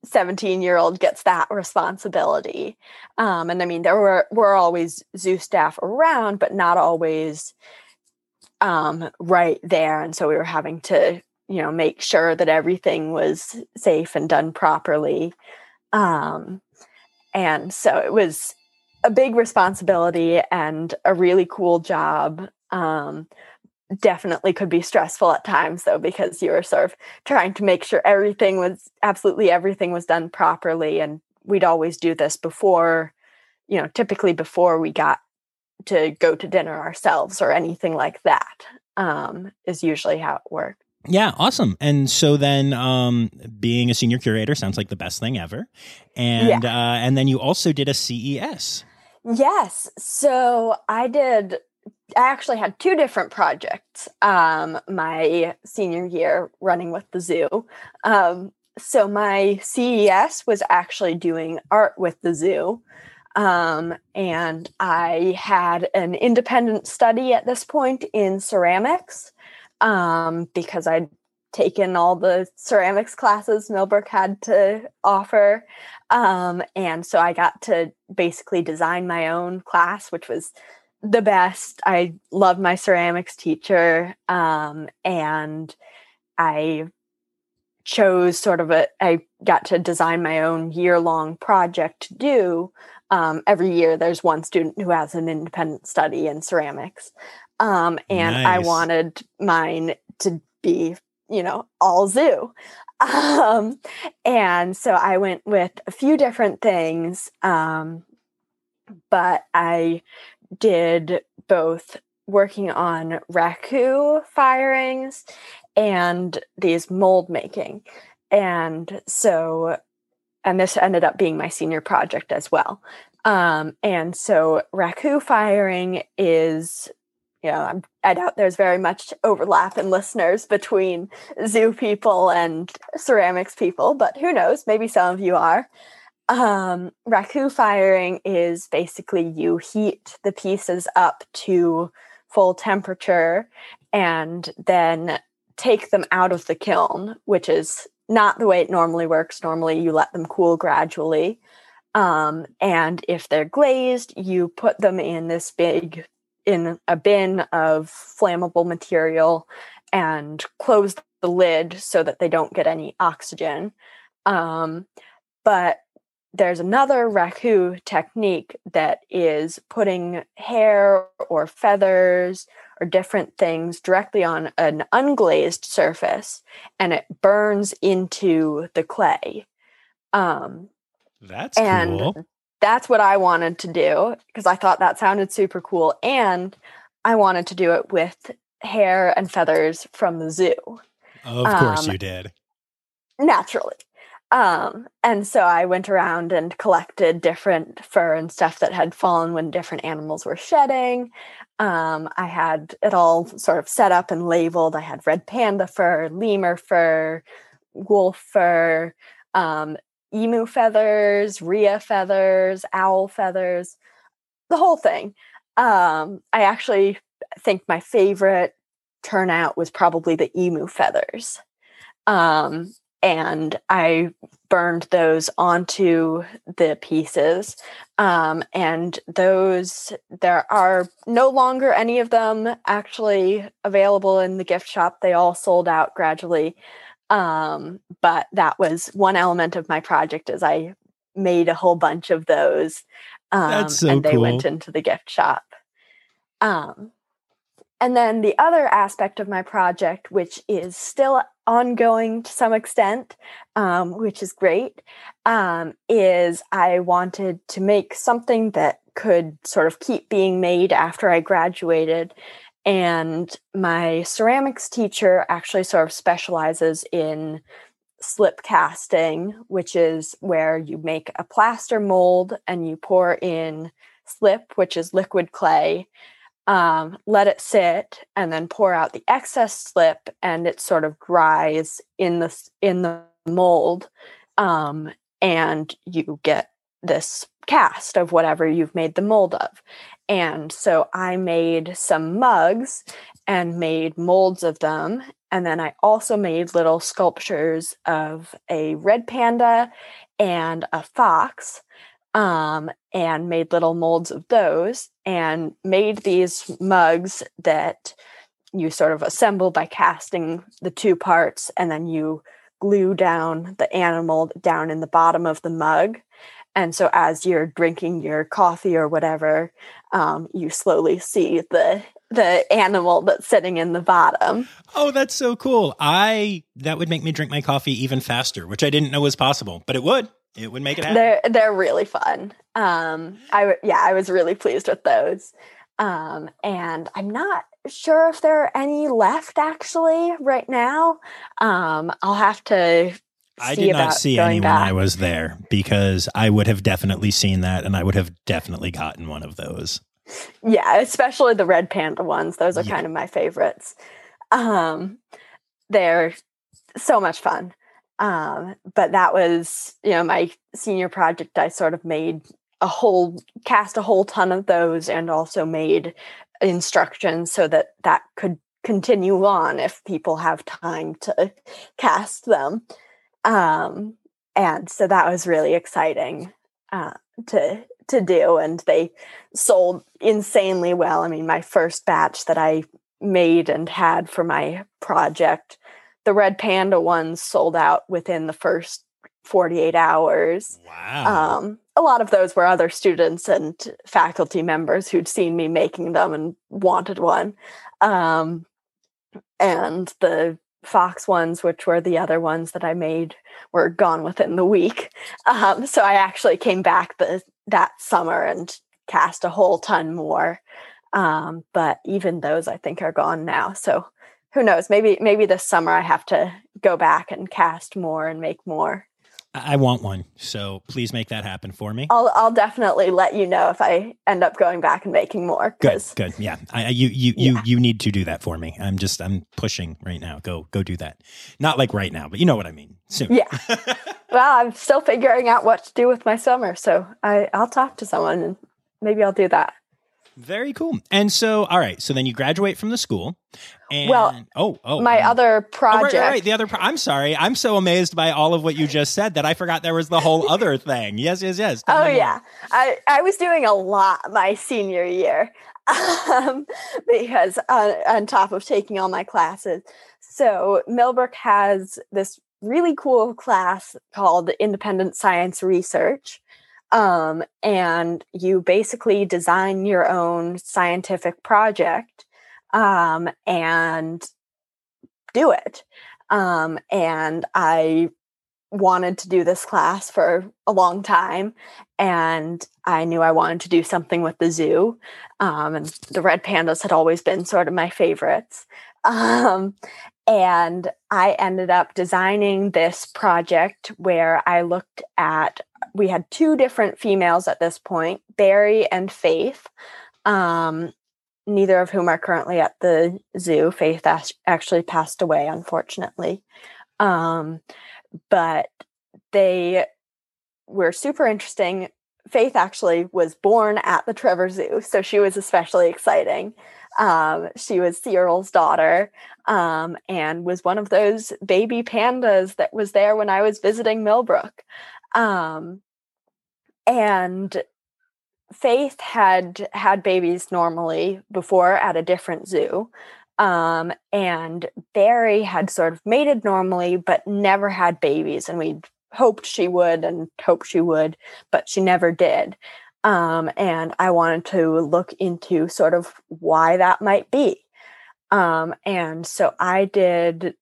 17 year old gets that responsibility. Um, and i mean there were were always zoo staff around but not always um, right there. And so we were having to you know make sure that everything was safe and done properly. Um, and so it was a big responsibility and a really cool job. Um, definitely could be stressful at times though because you were sort of trying to make sure everything was absolutely everything was done properly and we'd always do this before you know typically before we got to go to dinner ourselves or anything like that um, is usually how it worked yeah, awesome. And so then, um, being a senior curator sounds like the best thing ever. And yeah. uh, and then you also did a CES. Yes. So I did I actually had two different projects um, my senior year running with the zoo. Um, so my CES was actually doing art with the zoo. Um, and I had an independent study at this point in ceramics um, because I'd taken all the ceramics classes Millbrook had to offer. Um, and so I got to basically design my own class, which was the best. I loved my ceramics teacher. Um, and I chose sort of a, I got to design my own year long project to do. Um, every year, there's one student who has an independent study in ceramics. Um, and nice. I wanted mine to be, you know, all zoo. Um, and so I went with a few different things. Um, but I did both working on raku firings and these mold making. And so, and this ended up being my senior project as well. Um, and so, raku firing is, you know, I doubt there's very much overlap in listeners between zoo people and ceramics people, but who knows? Maybe some of you are. Um, raku firing is basically you heat the pieces up to full temperature and then take them out of the kiln, which is not the way it normally works. Normally, you let them cool gradually. Um, and if they're glazed, you put them in this big, in a bin of flammable material and close the lid so that they don't get any oxygen. Um, but there's another raku technique that is putting hair or feathers or different things directly on an unglazed surface and it burns into the clay. Um, that's and cool. That's what I wanted to do because I thought that sounded super cool. And I wanted to do it with hair and feathers from the zoo. Of course, um, you did. Naturally. Um, and so I went around and collected different fur and stuff that had fallen when different animals were shedding. Um, I had it all sort of set up and labeled. I had red panda fur, lemur fur, wolf fur, um, emu feathers, rhea feathers, owl feathers, the whole thing. Um, I actually think my favorite turnout was probably the emu feathers. Um, and I burned those onto the pieces. Um, and those, there are no longer any of them actually available in the gift shop. They all sold out gradually. Um, but that was one element of my project as I made a whole bunch of those. Um, so and they cool. went into the gift shop. Um, and then the other aspect of my project, which is still ongoing to some extent, um, which is great, um, is I wanted to make something that could sort of keep being made after I graduated. And my ceramics teacher actually sort of specializes in slip casting, which is where you make a plaster mold and you pour in slip, which is liquid clay, um, let it sit, and then pour out the excess slip, and it sort of dries in the in the mold, um, and you get this cast of whatever you've made the mold of. And so I made some mugs and made molds of them. And then I also made little sculptures of a red panda and a fox um, and made little molds of those and made these mugs that you sort of assemble by casting the two parts and then you glue down the animal down in the bottom of the mug. And so as you're drinking your coffee or whatever um, you slowly see the the animal that's sitting in the bottom. Oh that's so cool. I that would make me drink my coffee even faster which i didn't know was possible but it would it would make it happen. They're they're really fun. Um, I yeah, I was really pleased with those. Um, and I'm not sure if there are any left actually right now. Um, I'll have to. I did not see any when I was there because I would have definitely seen that, and I would have definitely gotten one of those. Yeah, especially the red panda ones; those are yeah. kind of my favorites. Um, they're so much fun. Um, but that was, you know, my senior project. I sort of made a whole cast a whole ton of those and also made instructions so that that could continue on if people have time to cast them. Um, and so that was really exciting uh, to to do, and they sold insanely well. I mean, my first batch that I made and had for my project the red panda ones sold out within the first 48 hours. Wow. Um, a lot of those were other students and faculty members who'd seen me making them and wanted one. Um, and the Fox ones, which were the other ones that I made, were gone within the week. Um, so I actually came back the, that summer and cast a whole ton more. Um, but even those I think are gone now. So who knows? Maybe maybe this summer I have to go back and cast more and make more. I want one, so please make that happen for me. I'll I'll definitely let you know if I end up going back and making more. Good, good, yeah. I, you you yeah. you you need to do that for me. I'm just I'm pushing right now. Go go do that. Not like right now, but you know what I mean. Soon. Yeah. well, I'm still figuring out what to do with my summer, so I I'll talk to someone and maybe I'll do that. Very cool. And so, all right. So then you graduate from the school. And, well, oh, oh, my um, other project. Oh, right, right, right, The other. Pro- I'm sorry. I'm so amazed by all of what you just said that I forgot there was the whole other thing. Yes, yes, yes. Tell oh yeah, I I was doing a lot my senior year um, because on, on top of taking all my classes. So Millbrook has this really cool class called Independent Science Research um, and you basically design your own scientific project um, and do it. Um, and I wanted to do this class for a long time and i knew i wanted to do something with the zoo um, and the red pandas had always been sort of my favorites um, and i ended up designing this project where i looked at we had two different females at this point, Beryl and Faith, um, neither of whom are currently at the zoo. Faith actually passed away, unfortunately. Um, but they were super interesting. Faith actually was born at the Trevor Zoo, so she was especially exciting. Um, she was Cyril's daughter um, and was one of those baby pandas that was there when I was visiting Millbrook. Um, and Faith had had babies normally before at a different zoo. Um, and Beryl had sort of mated normally, but never had babies. And we hoped she would and hoped she would, but she never did. Um, and I wanted to look into sort of why that might be. Um, and so I did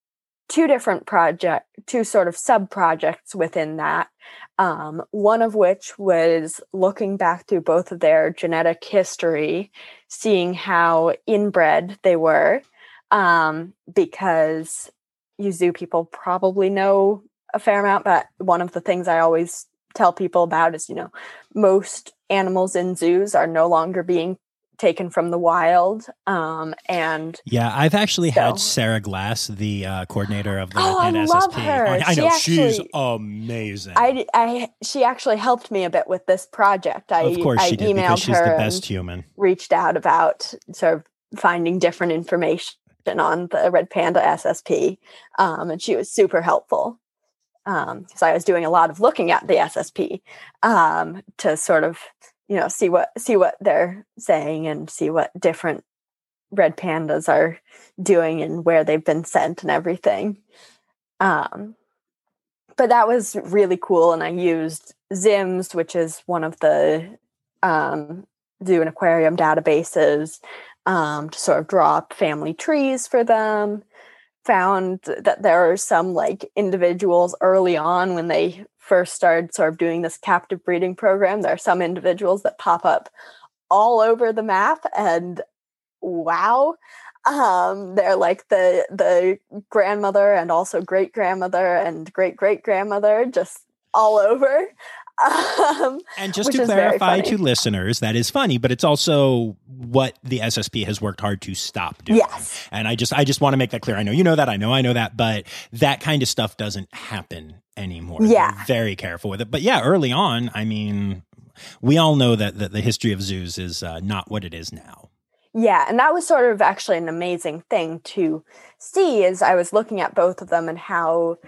two different project, two sort of sub projects within that. Um, one of which was looking back through both of their genetic history, seeing how inbred they were, um, because you zoo people probably know a fair amount, but one of the things I always tell people about is, you know, most animals in zoos are no longer being taken from the wild. Um, and yeah, I've actually so. had Sarah Glass, the uh, coordinator of the oh, I love SSP. Her. I, I know actually, she's amazing. I, I, she actually helped me a bit with this project. I, of course, I she did emailed because she's the best human. Reached out about sort of finding different information on the Red Panda SSP, um, and she was super helpful because um, I was doing a lot of looking at the SSP um, to sort of you know see what see what they're saying and see what different red pandas are doing and where they've been sent and everything. Um, but that was really cool, and I used ZIMS, which is one of the um, zoo and aquarium databases, um, to sort of draw up family trees for them found that there are some like individuals early on when they first started sort of doing this captive breeding program there are some individuals that pop up all over the map and wow um, they're like the the grandmother and also great grandmother and great great grandmother just all over um, and just to clarify to listeners, that is funny, but it's also what the SSP has worked hard to stop doing. Yes. And I just I just want to make that clear. I know you know that, I know I know that, but that kind of stuff doesn't happen anymore. Yeah. They're very careful with it. But yeah, early on, I mean, we all know that, that the history of zoos is uh, not what it is now. Yeah, and that was sort of actually an amazing thing to see as I was looking at both of them and how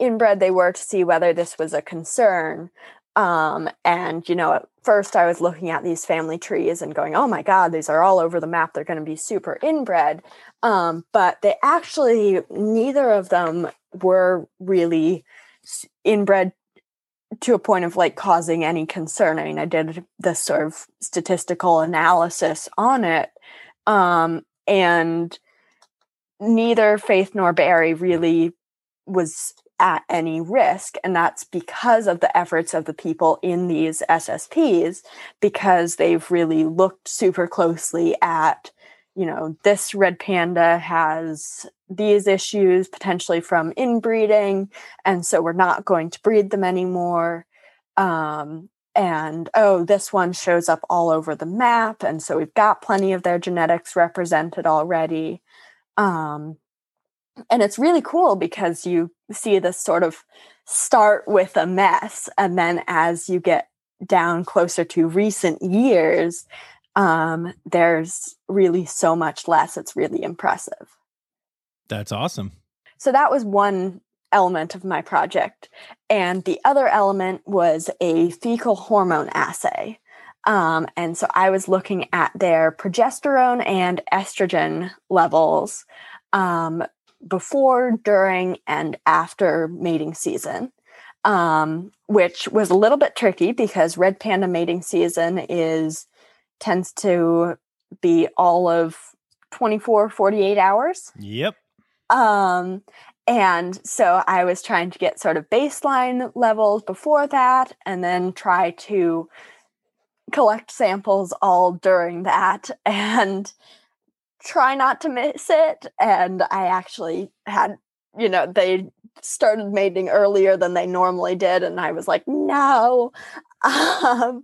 inbred they were to see whether this was a concern um, and, you know, at first I was looking at these family trees and going, oh my God, these are all over the map. They're going to be super inbred. Um, but they actually, neither of them were really inbred to a point of like causing any concern. I mean, I did this sort of statistical analysis on it. Um, and neither Faith nor Beryl really was at any risk. And that's because of the efforts of the people in these SSPs, because they've really looked super closely at, you know, this red panda has these issues potentially from inbreeding. And so we're not going to breed them anymore. Um, and oh, this one shows up all over the map. And so we've got plenty of their genetics represented already. Um, and it's really cool because you see this sort of start with a mess and then as you get down closer to recent years um, there's really so much less. It's really impressive. That's awesome. So that was one element of my project. And the other element was a fecal hormone assay. Um, and so i was looking at their progesterone and estrogen levels um, before, during, and after mating season, um, which was a little bit tricky because red panda mating season is tends to be all of 24, 48 hours. Yep. Um, and so I was trying to get sort of baseline levels before that and then try to collect samples all during that. And try not to miss it. And I actually had, you know, they started mating earlier than they normally did. And I was like, no. Um,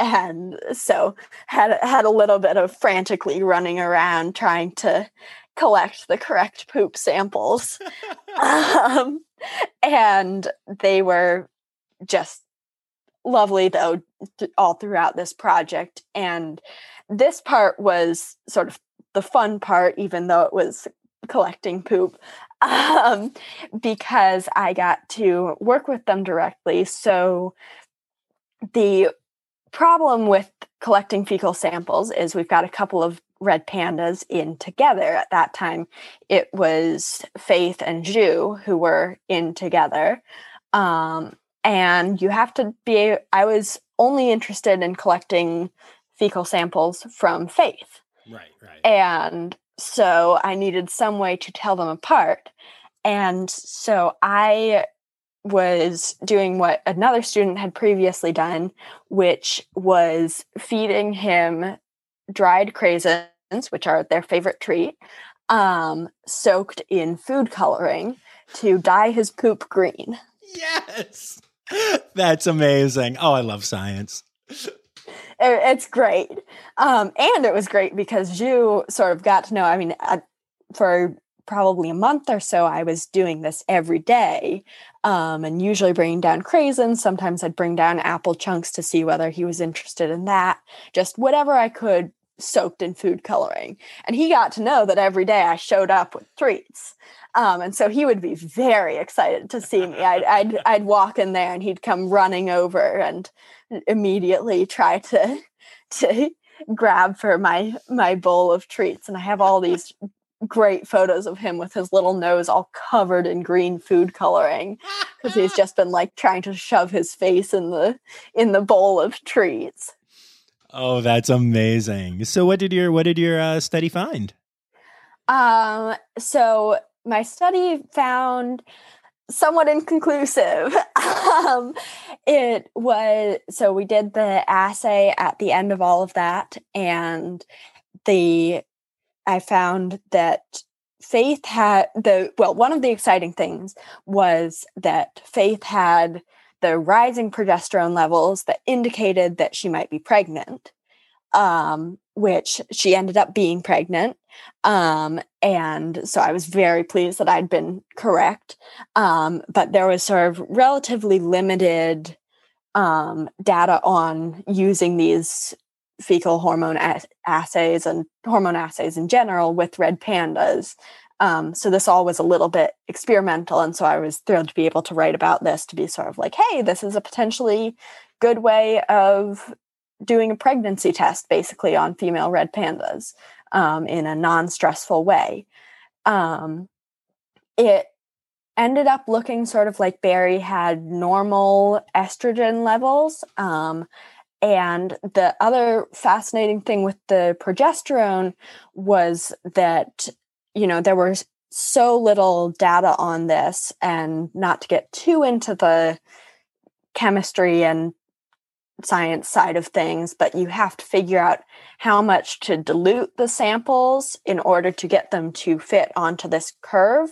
and so had had a little bit of frantically running around trying to collect the correct poop samples. um, and they were just lovely though all throughout this project and this part was sort of the fun part, even though it was collecting poop, um, because I got to work with them directly. So the problem with collecting fecal samples is we've got a couple of red pandas in together. At that time, it was Faith and Zhu who were in together. Um, and you have to be, I was only interested in collecting fecal samples from Faith. Right, right. And so I needed some way to tell them apart. And so I was doing what another student had previously done, which was feeding him dried craisins, which are their favorite treat, um, soaked in food coloring to dye his poop green. yes. That's amazing. Oh, I love science. it's great. Um, and it was great because you sort of got to know, I mean, I, for probably a month or so, I was doing this every day um, and usually bringing down craisins. Sometimes I'd bring down apple chunks to see whether he was interested in that. Just whatever I could soaked in food coloring. And he got to know that every day I showed up with treats. Um, and so he would be very excited to see me. I'd, I'd, I'd walk in there and he'd come running over and immediately try to to grab for my my bowl of treats. And I have all these great photos of him with his little nose all covered in green food coloring because he's just been like trying to shove his face in the in the bowl of treats. Oh, that's amazing. So what did your what did your uh, study find? Um so my study found somewhat inconclusive. um, it was so we did the assay at the end of all of that, and the I found that Faith had the well, one of the exciting things was that Faith had the rising progesterone levels that indicated that she might be pregnant um, which she ended up being pregnant. Um, and so I was very pleased that I'd been correct. Um, but there was sort of relatively limited um, data on using these fecal hormone as- assays and hormone assays in general with red pandas. Um, so this all was a little bit experimental. And so I was thrilled to be able to write about this to be sort of like, hey, this is a potentially good way of doing a pregnancy test basically on female red pandas um, in a non-stressful way. Um, it ended up looking sort of like barry had normal estrogen levels um, and the other fascinating thing with the progesterone was that you know there was so little data on this and not to get too into the chemistry and science side of things, but you have to figure out how much to dilute the samples in order to get them to fit onto this curve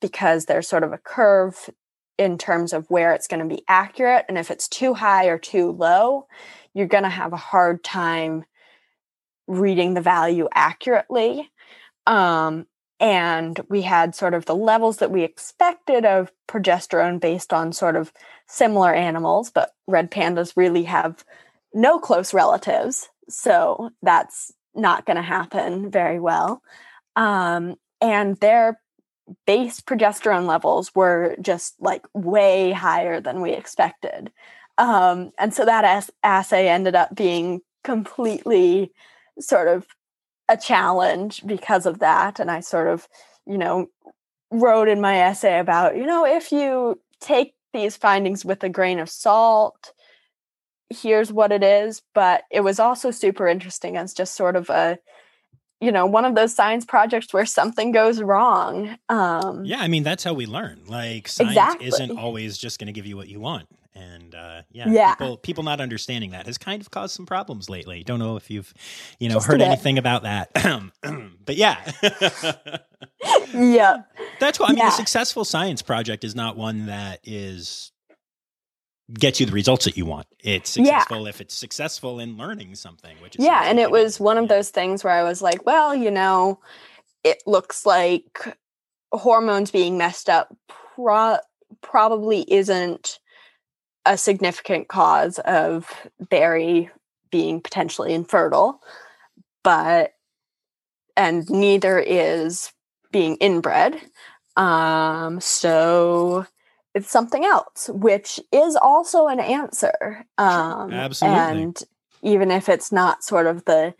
because there's sort of a curve in terms of where it's going to be accurate. And if it's too high or too low, you're going to have a hard time reading the value accurately. Um, and we had sort of the levels that we expected of progesterone based on sort of similar animals, but red pandas really have no close relatives. So that's not going to happen very well. Um, and their base progesterone levels were just like way higher than we expected. Um, and so that ass- assay ended up being completely sort of a challenge because of that. And I sort of, you know, wrote in my essay about, you know, if you take these findings with a grain of salt, here's what it is. But it was also super interesting as just sort of a, you know, one of those science projects where something goes wrong. Um, yeah, I mean, that's how we learn. Like, science exactly. isn't always just going to give you what you want and uh, yeah, yeah, people people not understanding that has kind of caused some problems lately. Don't know if you've you know Just heard anything about that, but yeah, yeah, that's cool. I mean, yeah. a successful science project is not one that is gets you the results that you want. It's successful yeah. if it's successful in learning something, which is yeah, and it was one of those things where I was like, well, you know, it looks like hormones being messed up pro- probably isn't a significant cause of Barry being potentially infertile, but and neither is being inbred. Um, so it's something else, which is also an answer. Um, Absolutely. And even if it's not sort of the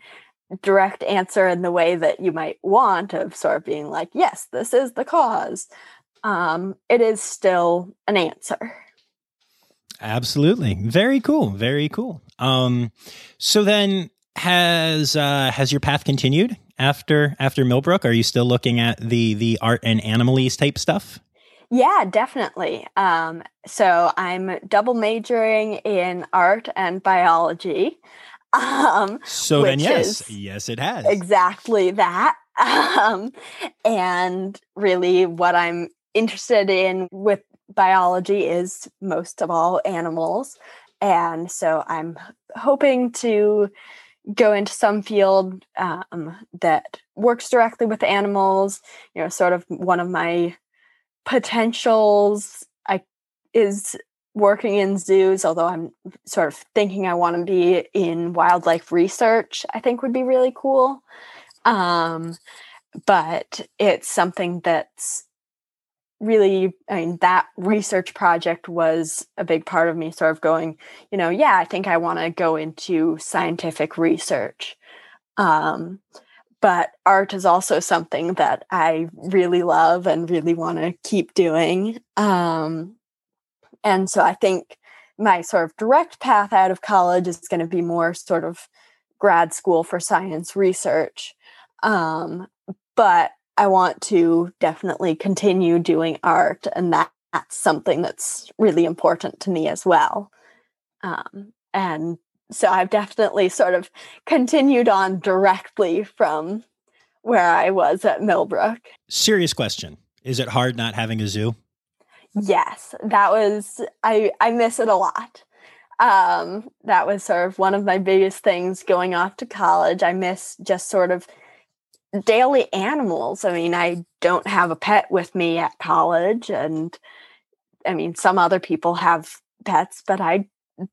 direct answer in the way that you might want of sort of being like, yes, this is the cause, um, it is still an answer. Absolutely. Very cool. Very cool. Um, so then has uh, has your path continued after after Millbrook? Are you still looking at the the art and animalese type stuff? Yeah, definitely. Um, so I'm double majoring in art and biology. Um, so then, yes, yes, it has exactly that. Um, and really, what I'm interested in with biology is most of all animals. And so I'm hoping to go into some field um, that works directly with animals. You know, sort of one of my potentials I is working in zoos, although I'm sort of thinking I want to be in wildlife research, I think would be really cool. Um, but it's something that's really, I mean, that research project was a big part of me sort of going, you know, yeah, I think I want to go into scientific research. Um, but art is also something that I really love and really want to keep doing. Um, and so I think my sort of direct path out of college is going to be more sort of grad school for science research. Um, but I want to definitely continue doing art, and that, that's something that's really important to me as well. Um, and so I've definitely sort of continued on directly from where I was at Millbrook. Serious question. Is it hard not having a zoo? Yes, that was I I miss it a lot. Um that was sort of one of my biggest things going off to college. I miss just sort of daily animals. I mean, I don't have a pet with me at college and I mean, some other people have pets, but I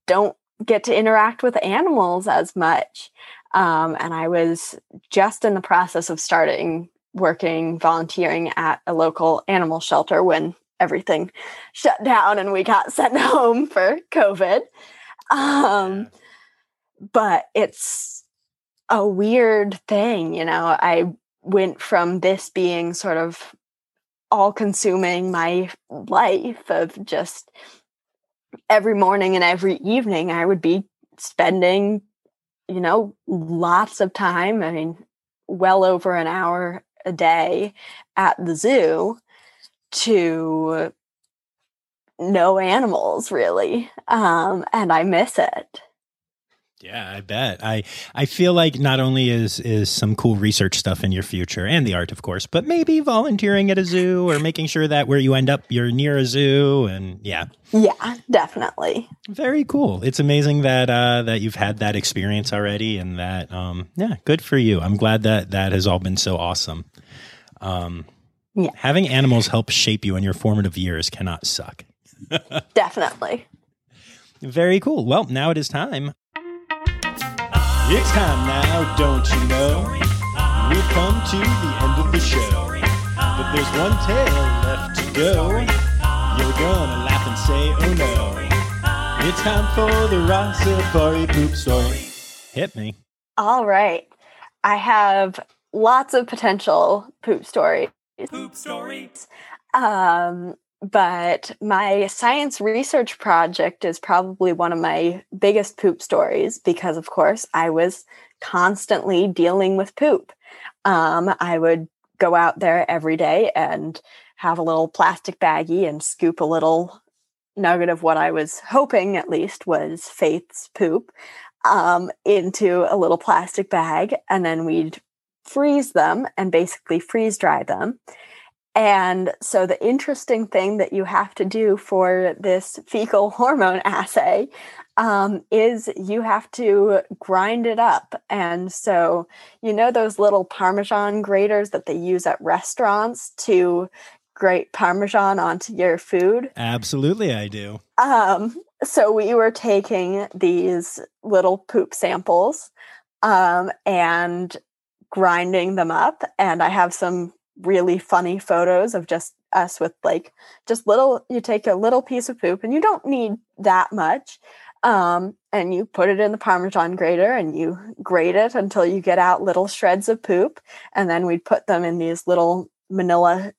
don't get to interact with animals as much. Um, and I was just in the process of starting working volunteering at a local animal shelter when everything shut down and we got sent home for COVID. Um, but it's a weird thing, you know. I went from this being sort of all consuming my life of just every morning and every evening I would be spending, you know, lots of time. I mean, well over an hour a day at the zoo to no animals really um, and i miss it yeah i bet i i feel like not only is is some cool research stuff in your future and the art of course but maybe volunteering at a zoo or making sure that where you end up you're near a zoo and yeah yeah definitely very cool it's amazing that uh that you've had that experience already and that um yeah good for you i'm glad that that has all been so awesome um yeah. Having animals help shape you in your formative years cannot suck. Definitely. Very cool. Well, now it is time. It's time now, don't you know? We've come to the end of the show. But there's one tale left to go. You're gonna laugh and say, oh no. It's time for the Rossafari poop story. Hit me. All right. I have lots of potential poop stories Poop stories. Um, but my science research project is probably one of my biggest poop stories because, of course, I was constantly dealing with poop. Um, I would go out there every day and have a little plastic baggie and scoop a little nugget of what I was hoping, at least, was Faith's poop um, into a little plastic bag. And then we'd freeze them and basically freeze dry them. And so, the interesting thing that you have to do for this fecal hormone assay um, is you have to grind it up. And so, you know, those little Parmesan graters that they use at restaurants to grate Parmesan onto your food? Absolutely, I do. Um, so, we were taking these little poop samples um, and grinding them up and i have some really funny photos of just us with like just little you take a little piece of poop and you don't need that much um, and you put it in the parmesan grater and you grate it until you get out little shreds of poop and then we'd put them in these little manila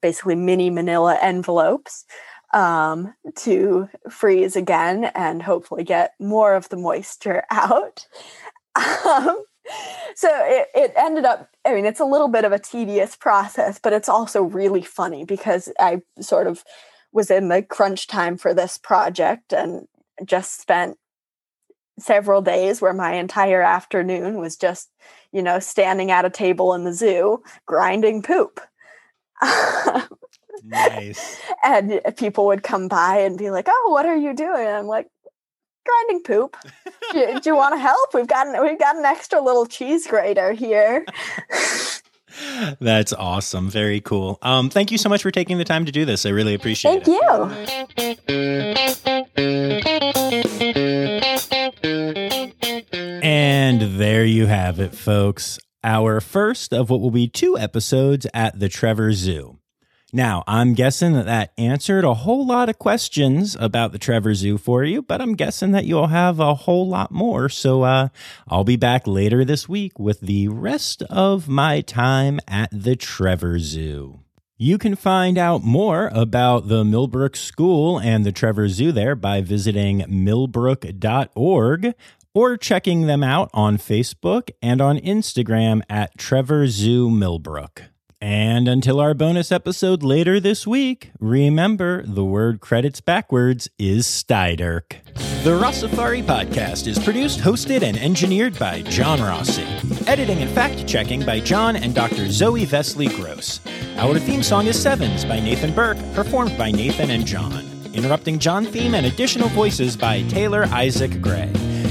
basically mini manila envelopes um, to freeze again and hopefully get more of the moisture out. Um, so it, it ended up i mean it's a little bit of a tedious process but it's also really funny because i sort of was in the crunch time for this project and just spent several days where my entire afternoon was just you know standing at a table in the zoo grinding poop Nice. and people would come by and be like, "Oh, what are you doing?" And I'm like, "Grinding poop. do, you- do you want to help? We've got an, we've got an extra little cheese grater here." That's awesome. Very cool. Um, thank you so much for taking the time to do this. I really appreciate Thank it. Thank you. And there you have it, folks. Our first of what will be two episodes at the Trevor Zoo. Now, I'm guessing that that answered a whole lot of questions about the Trevor Zoo for you, but I'm guessing that you'll have a whole lot more. So, uh, I'll be back later this week with the rest of my time at the Trevor Zoo. You can find out more about the Millbrook School and the Trevor Zoo there by visiting millbrook.org or checking them out on Facebook and on Instagram at Trevor Zoo Millbrook. And until our bonus episode later this week, remember the word credits backwards is Stydirk. The Rossafari podcast is produced, hosted, and engineered by John Rossi. Editing and fact checking by John and Dr. Zoe Vesley Gross. Our theme song is Sevens by Nathan Burke, performed by Nathan and John. Interrupting John theme and additional voices by Taylor Isaac Gray.